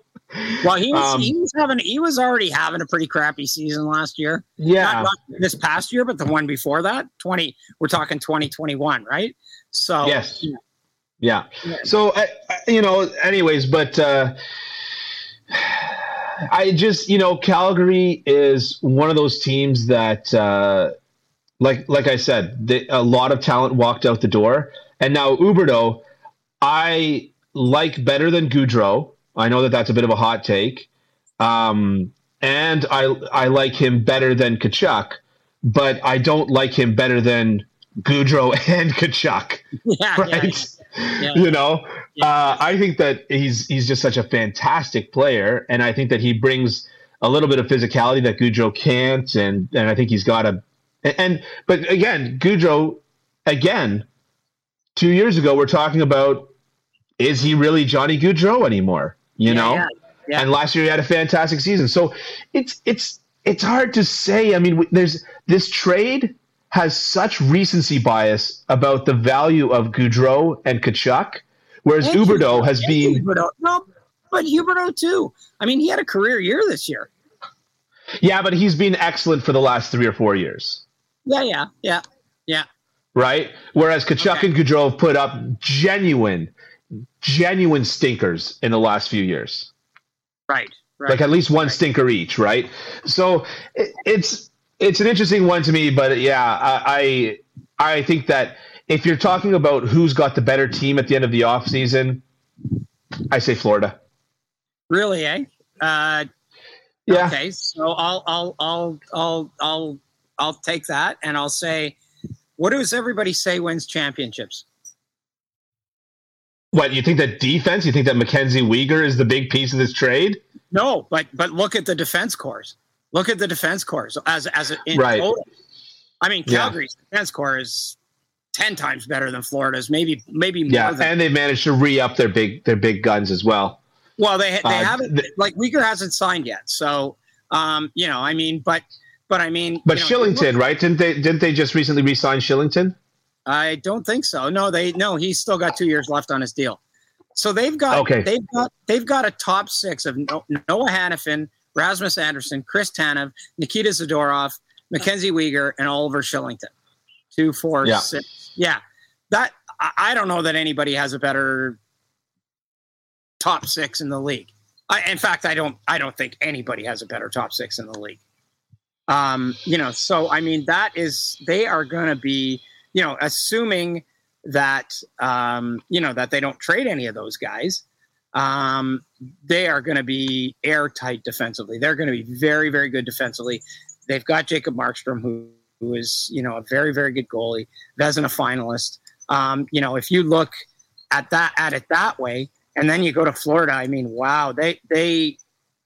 Well, he was um, he was having he was already having a pretty crappy season last year. Yeah, not, not this past year, but the one before that, twenty. We're talking twenty twenty one, right? So yes, yeah. yeah. So uh, you know, anyways, but uh, I just you know, Calgary is one of those teams that, uh, like like I said, they, a lot of talent walked out the door, and now Huberdeau, I like better than Gaudreau I know that that's a bit of a hot take. Um, and I I like him better than Tkachuk, but I don't like him better than Gaudreau and Tkachuk. Yeah, right? Yeah, yeah. You know, yeah. uh, I think that he's he's just such a fantastic player, and I think that he brings a little bit of physicality that Gaudreau can't, and and I think he's got a and, and but again, Gaudreau again, two years ago we're talking about is he really Johnny Gaudreau anymore? you yeah, know. Yeah, yeah. And last year he had a fantastic season. So it's it's it's hard to say. I mean, there's this trade has such recency bias about the value of Gaudreau and Tkachuk, whereas and Huberdeau has been Huberdeau. no, but Huberdeau too. I mean, he had a career year this year. Yeah, but he's been excellent for the last three or four years. Yeah, yeah, yeah, yeah. Right. Whereas Tkachuk okay. and Gaudreau have put up genuine genuine stinkers in the last few years. Right. Right. Like at least one right. stinker each, right? So it, it's it's an interesting one to me, but yeah, I, I I think that if you're talking about who's got the better team at the end of the off season, I say Florida. Really, eh? Uh, yeah. Okay, so I'll I'll I'll I'll I'll I'll take that, and I'll say, what does everybody say wins championships? What you think that defense? You think that Mackenzie Weegar is the big piece of this trade? No, but but look at the defense cores. Look at the defense corps as as in right. total. I mean, Calgary's yeah. defense corps is ten times better than Florida's. Maybe maybe more. Yeah, than, and they've managed to re up their big their big guns as well. Well, they they uh, haven't th- like Weegar hasn't signed yet, so um, you know, I mean, but but I mean, but you know, Kylington, look, right? Didn't they didn't they just recently re-sign Kylington? I don't think so. No, they no. He's still got two years left on his deal. So they've got okay. they've got they've got a top six of Noah Hanifin, Rasmus Andersson, Chris Tanev, Nikita Zadorov, Mackenzie Weegar, and Oliver Kylington. Two, four, yeah. six. Yeah, that I don't know that anybody has a better top six in the league. I, in fact, I don't. I don't think anybody has a better top six in the league. Um, you know, so I mean, that is they are going to be you know, assuming that um, you know that they don't trade any of those guys, um, they are going to be airtight defensively. They're going to be very, very good defensively. They've got Jacob Markstrom, who who is you know a very, very good goalie, Vezina finalist. Um, you know, if you look at that at it that way, and then you go to Florida, I mean, wow, they they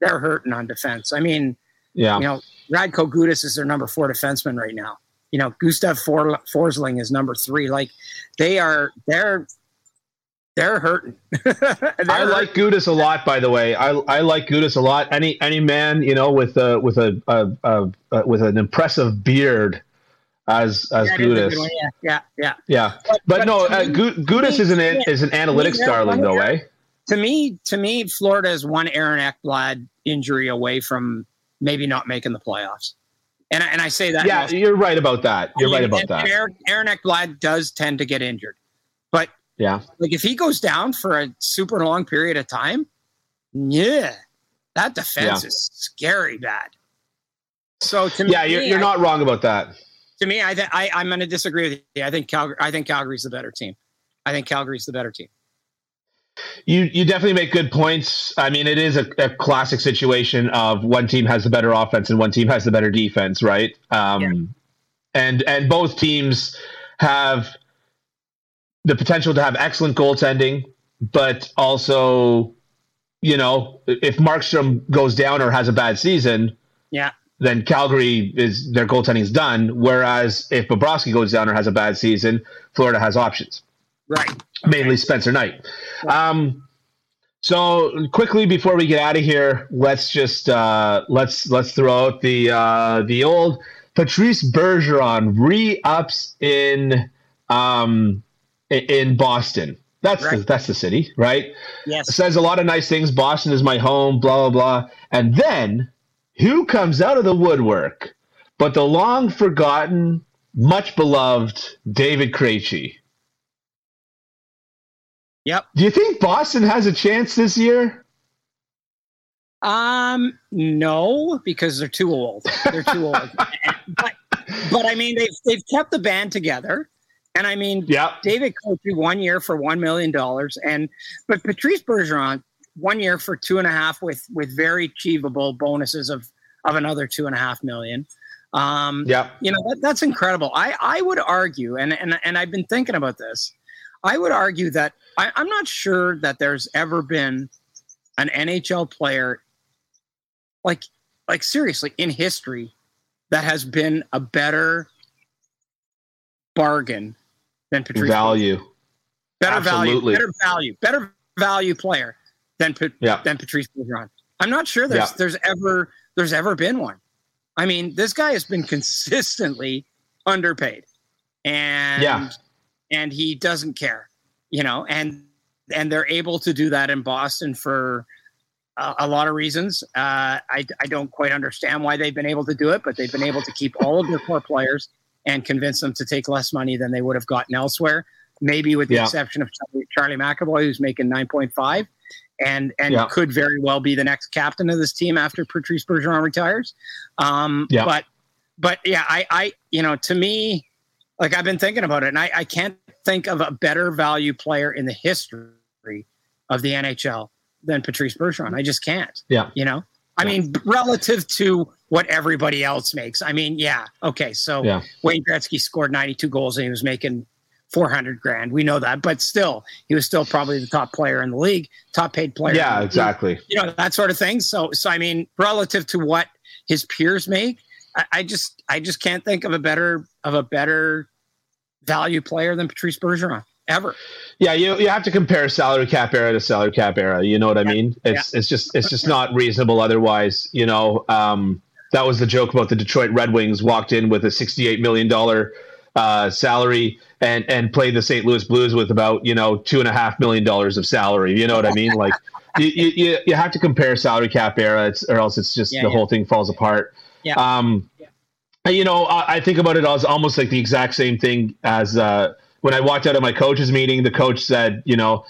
they're hurting on defense. I mean, yeah, you know, Radko Gudas is their number four defenseman right now you know, Gustav For- Forsling is number three. Like they are, they're, they're hurting. they're I like Gudas a lot, by the way. I, I like Gudas a lot. Any any man, you know, with a with a, a, a, a with an impressive beard, as as yeah, Gudas. Yeah, yeah, yeah. Yeah, but, but, but no, uh, Gudas is an is an analytics darling, though, eh? To me, to me, Florida is one Aaron Ekblad injury away from maybe not making the playoffs. And, and I say that. Yeah, you're right about that. You're right about that. Aaron, Aaron Ekblad does tend to get injured. But yeah, like if he goes down for a super long period of time, yeah, that defense yeah. is scary bad. So to yeah, me, you're, you're I, not wrong about that. To me, I, th- I I'm going to disagree with you. I think Calgary. I think Calgary's the better team. I think Calgary's the better team. You you definitely make good points. I mean, it is a, a, classic situation of one team has the better offense and one team has the better defense, right? Um, yeah. And and both teams have the potential to have excellent goaltending, but also you know, if Markstrom goes down or has a bad season, Yeah. then Calgary is their goaltending is done. Whereas if Bobrovsky goes down or has a bad season, Florida has options, Right. mainly Spencer Knight. Um, so quickly before we get out of here, let's just uh, let's let's throw out the uh, the old Patrice Bergeron re-ups in um, in Boston. That's the, that's the city, right? Yes. says a lot of nice things. Boston is my home, blah, blah, blah. And then who comes out of the woodwork but the long forgotten, much beloved David Krejci? Yep. Do you think Boston has a chance this year? Um, no, because they're too old. They're too old. but, but I mean, they've they've kept the band together, and I mean, Yeah. David Krejci one year for one million dollars, and but Patrice Bergeron one year for two and a half with with very achievable bonuses of of another two and a half million. Um, Yeah. you know that, that's incredible. I I would argue, and and and I've been thinking about this. I would argue that I, I'm not sure that there's ever been an NHL player like like seriously in history that has been a better bargain than Patrice. Value. better absolutely. value, better value, better value player than Yeah. than Patrice Bergeron. I'm not sure there's Yeah. there's ever there's ever been one. I mean, this guy has been consistently underpaid, and Yeah. and he doesn't care, you know, and and they're able to do that in Boston for a, a lot of reasons. Uh, I I don't quite understand why they've been able to do it, but they've been able to keep all of their core players and convince them to take less money than they would have gotten elsewhere. Maybe with the Yeah. exception of Charlie, McAvoy, who's making nine point five, and and Yeah. could very well be the next captain of this team after Patrice Bergeron retires. Um, Yeah. But but yeah, I I you know to me, like I've been thinking about it, and I, I can't think of a better value player in the history of the NHL than Patrice Bergeron. I just can't. Yeah. You know, I mean, relative to what everybody else makes. I mean, yeah, okay. So Yeah. Wayne Gretzky scored 92 goals and he was making 400 grand. We know that, but still, he was still probably the top player in the league, top paid player. Yeah, exactly. you know that sort of thing. So, so I mean, relative to what his peers make, I, I just, I just can't think of a better of a better value player than Patrice Bergeron ever. Yeah, you you have to compare salary cap era to salary cap era. You know what I mean? It's it's just it's just not reasonable otherwise. You know, um, that was the joke about the Detroit Red Wings walked in with a sixty-eight million dollar uh, salary and and played the St. Louis Blues with about you know two and a half million dollars of salary. You know what I mean? Like you, you you have to compare salary cap era, it's, or else it's just Yeah, the yeah. whole thing falls apart. Yeah. Um, you know, I, I think about it as almost like the exact same thing as uh, when I walked out of my coach's meeting. The coach said, you know,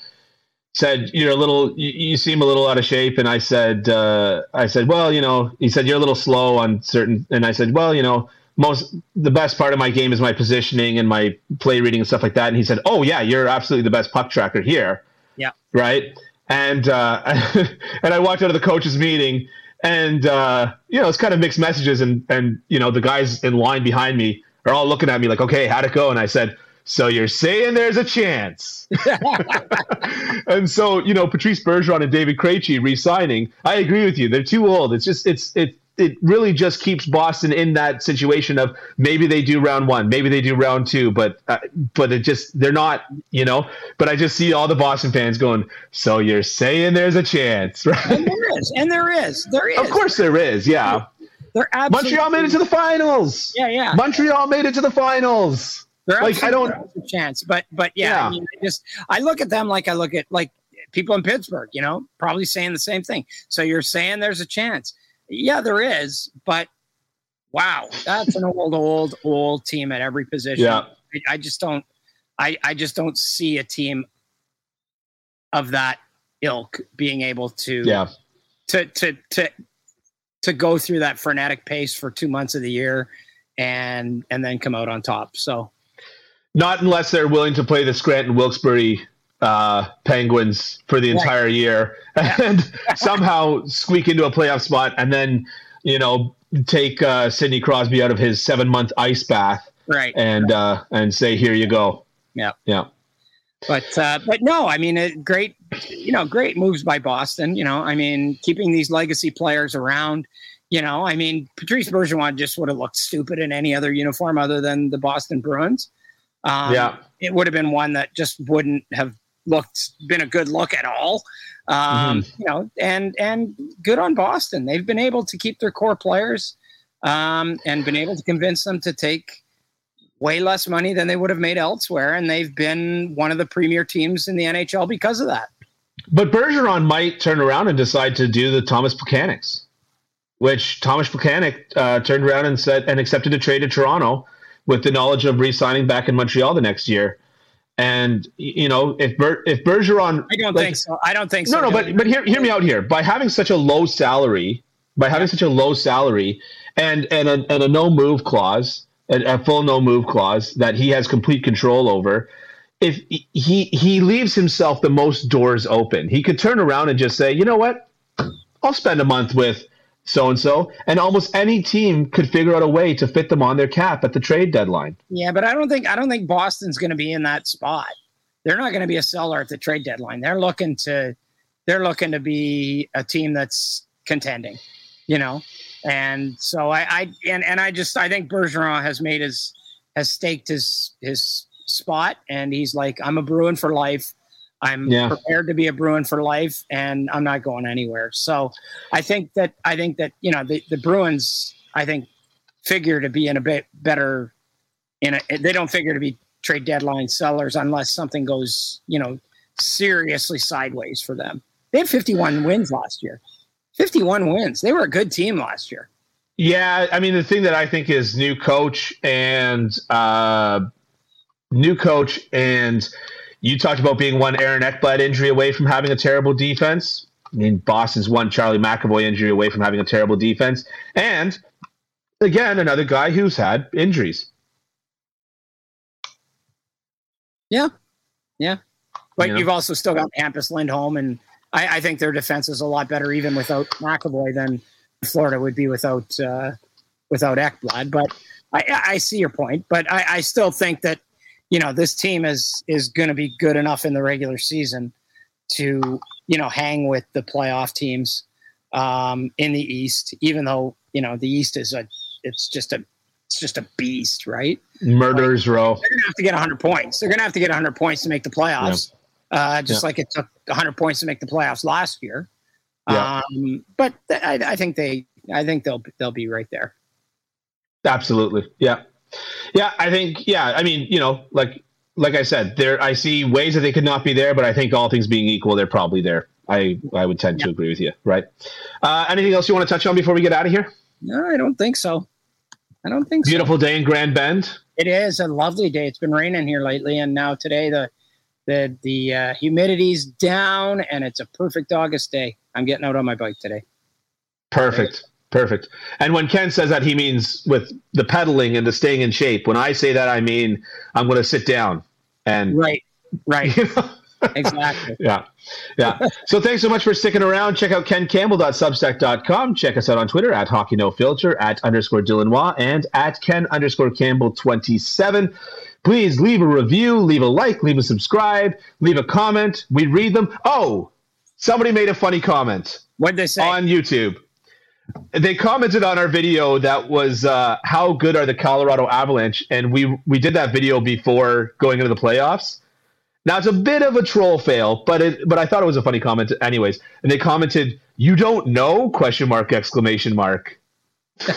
said you're a little, you, you seem a little out of shape, and I said, uh, I said, well, you know, he said you're a little slow on certain, and I said, well, you know, most the best part of my game is my positioning and my play reading and stuff like that. And he said, oh yeah, you're absolutely the best puck tracker here. Yeah. Right. And uh, and I walked out of the coaches meeting, and uh, you know it's kind of mixed messages, and and you know the guys in line behind me are all looking at me like, okay, how'd it go? And I said, so you're saying there's a chance? and so you know Patrice Bergeron and David Krejci re-signing. I agree with you. They're too old. It's just it's it it really just keeps Boston in that situation of maybe they do round one, maybe they do round two, but uh, but it just they're not, you know. But I just see all the Boston fans going, "So you're saying there's a chance, And right?" there is, and there is, there is. of course there is. Yeah, they're absolutely Montreal made it to the finals. Yeah, yeah. Montreal made it to the finals. They're like, I don't- a chance, but but yeah, Yeah. I mean, I just I look at them like I look at like people in Pittsburgh. You know, probably saying the same thing. So you're saying there's a chance? Yeah, there is, but wow, that's an old, old, old team at every position. Yeah. I, I just don't, I I just don't see a team of that ilk being able to Yeah, to to to to go through that frenetic pace for two months of the year and and then come out on top. So not unless they're willing to play the Scranton Wilkes-Barre uh, Penguins for the Right. entire year and somehow squeak into a playoff spot, and then you know take uh, Sidney Crosby out of his seven-month ice bath right. and uh, and say, "Here you go." Yeah. yeah, But uh, but no, I mean, a great you know, great moves by Boston. You know, I mean, keeping these legacy players around. You know, I mean, Patrice Bergeron just would have looked stupid in any other uniform other than the Boston Bruins. Um, yeah, it would have been one that just wouldn't have looked been a good look at all. Um, mm-hmm. You know, and and good on Boston. They've been able to keep their core players um, and been able to convince them to take way less money than they would have made elsewhere, and they've been one of the premier teams in the NHL because of that. But Bergeron might turn around and decide to do the Thomas Plekanec which Thomas Plekanec uh, turned around and said and accepted a trade to Toronto with the knowledge of re-signing back in Montreal the next year. And you know, if Ber- if Bergeron, I don't like, think so. I don't think so. No, no, but but hear hear me out here. By having such a low salary, by having such a low salary, and and a, and a no move clause, a, a full no move clause that he has complete control over, if he he leaves himself the most doors open, he could turn around and just say, you know what, I'll spend a month with so and so, and almost any team could figure out a way to fit them on their cap at the trade deadline. Yeah, but I don't think I don't think Boston's going to be in that spot. They're not going to be a seller at the trade deadline. They're looking to they're looking to be a team that's contending, you know. And so I, I and and I just I think Bergeron has made his has staked his his spot, and he's like, I'm a Bruin for life. I'm yeah. prepared to be a Bruin for life, and I'm not going anywhere. So, I think that I think that you know the, the Bruins. I think figure to be in a bit better. In a, they don't figure to be trade deadline sellers unless something goes you know seriously sideways for them. They had 51 wins last year. 51 wins. They were a good team last year. Yeah, I mean the thing that I think is new coach and uh, new coach and you talked about being one Aaron Ekblad injury away from having a terrible defense. I mean, Boston's one Charlie McAvoy injury away from having a terrible defense. And again, another guy who's had injuries. Yeah. Yeah. But you have also still got Hampus Lindholm, and I, I, think their defense is a lot better even without McAvoy than Florida would be without uh, without Ekblad. But I, I see your point, but I, I still think that you know this team is is going to be good enough in the regular season to you know hang with the playoff teams um, in the East, even though you know the East is a it's just a it's just a beast, right? Murderers like, row. They're gonna have to get 100 points. They're gonna have to get 100 points to make the playoffs. Yeah. Uh, just yeah. like it took 100 points to make the playoffs last year. Yeah. Um, but th- I, I think they, I think they'll they'll be right there. Absolutely, yeah. Yeah, I think yeah. I mean, you know, like like I said, there I see ways that they could not be there, but I think all things being equal, they're probably there. I I would tend yeah. to agree with you. Right. Uh, anything else you want to touch on before we get out of here? No, I don't think so. I don't think Beautiful so. Beautiful day in Grand Bend. It is a lovely day. It's been raining here lately, and now today the the the uh, humidity's down, and it's a perfect August day. I'm getting out on my bike today. Perfect. Perfect. And when Ken says that, he means with the pedaling and the staying in shape. When I say that, I mean I'm going to sit down and right, right, you know? exactly. yeah, yeah. so thanks so much for sticking around. Check out kencampbell.substack.com. Check us out on Twitter at Hockey No Filter, at underscore Dylan Waugh, and at Ken underscore Campbell 27. Please leave a review, leave a like, leave a subscribe, leave a comment. We read them. Oh, somebody made a funny comment. What'd they say on YouTube? They commented on our video that was uh, how good are the Colorado Avalanche, and we we did that video before going into the playoffs. Now it's a bit of a troll fail, but it but I thought it was a funny comment anyways. And they commented, "You don't know?" question mark exclamation mark.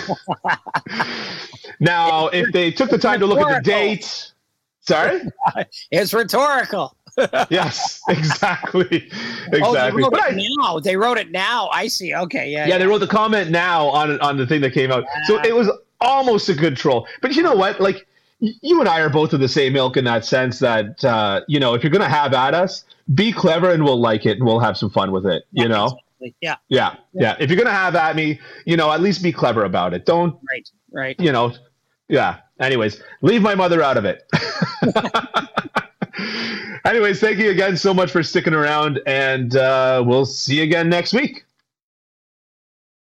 now, if they took the time to look at the date, sorry, it's rhetorical. yes, exactly, exactly. Oh, they wrote but it I, now. They wrote it now. I see. Okay, yeah, yeah. Yeah, they wrote the comment now on on the thing that came out. Yeah. So it was almost a good troll. But you know what? Like you and I are both of the same ilk in that sense that uh, you know if you're gonna have at us, be clever and we'll like it and we'll have some fun with it. You know. Exactly. Yeah. yeah. Yeah. If you're gonna have at me, you know, at least be clever about it. Don't. Right. Right. You know. Yeah. Anyways, leave my mother out of it. Anyways, thank you again so much for sticking around, and uh, we'll see you again next week.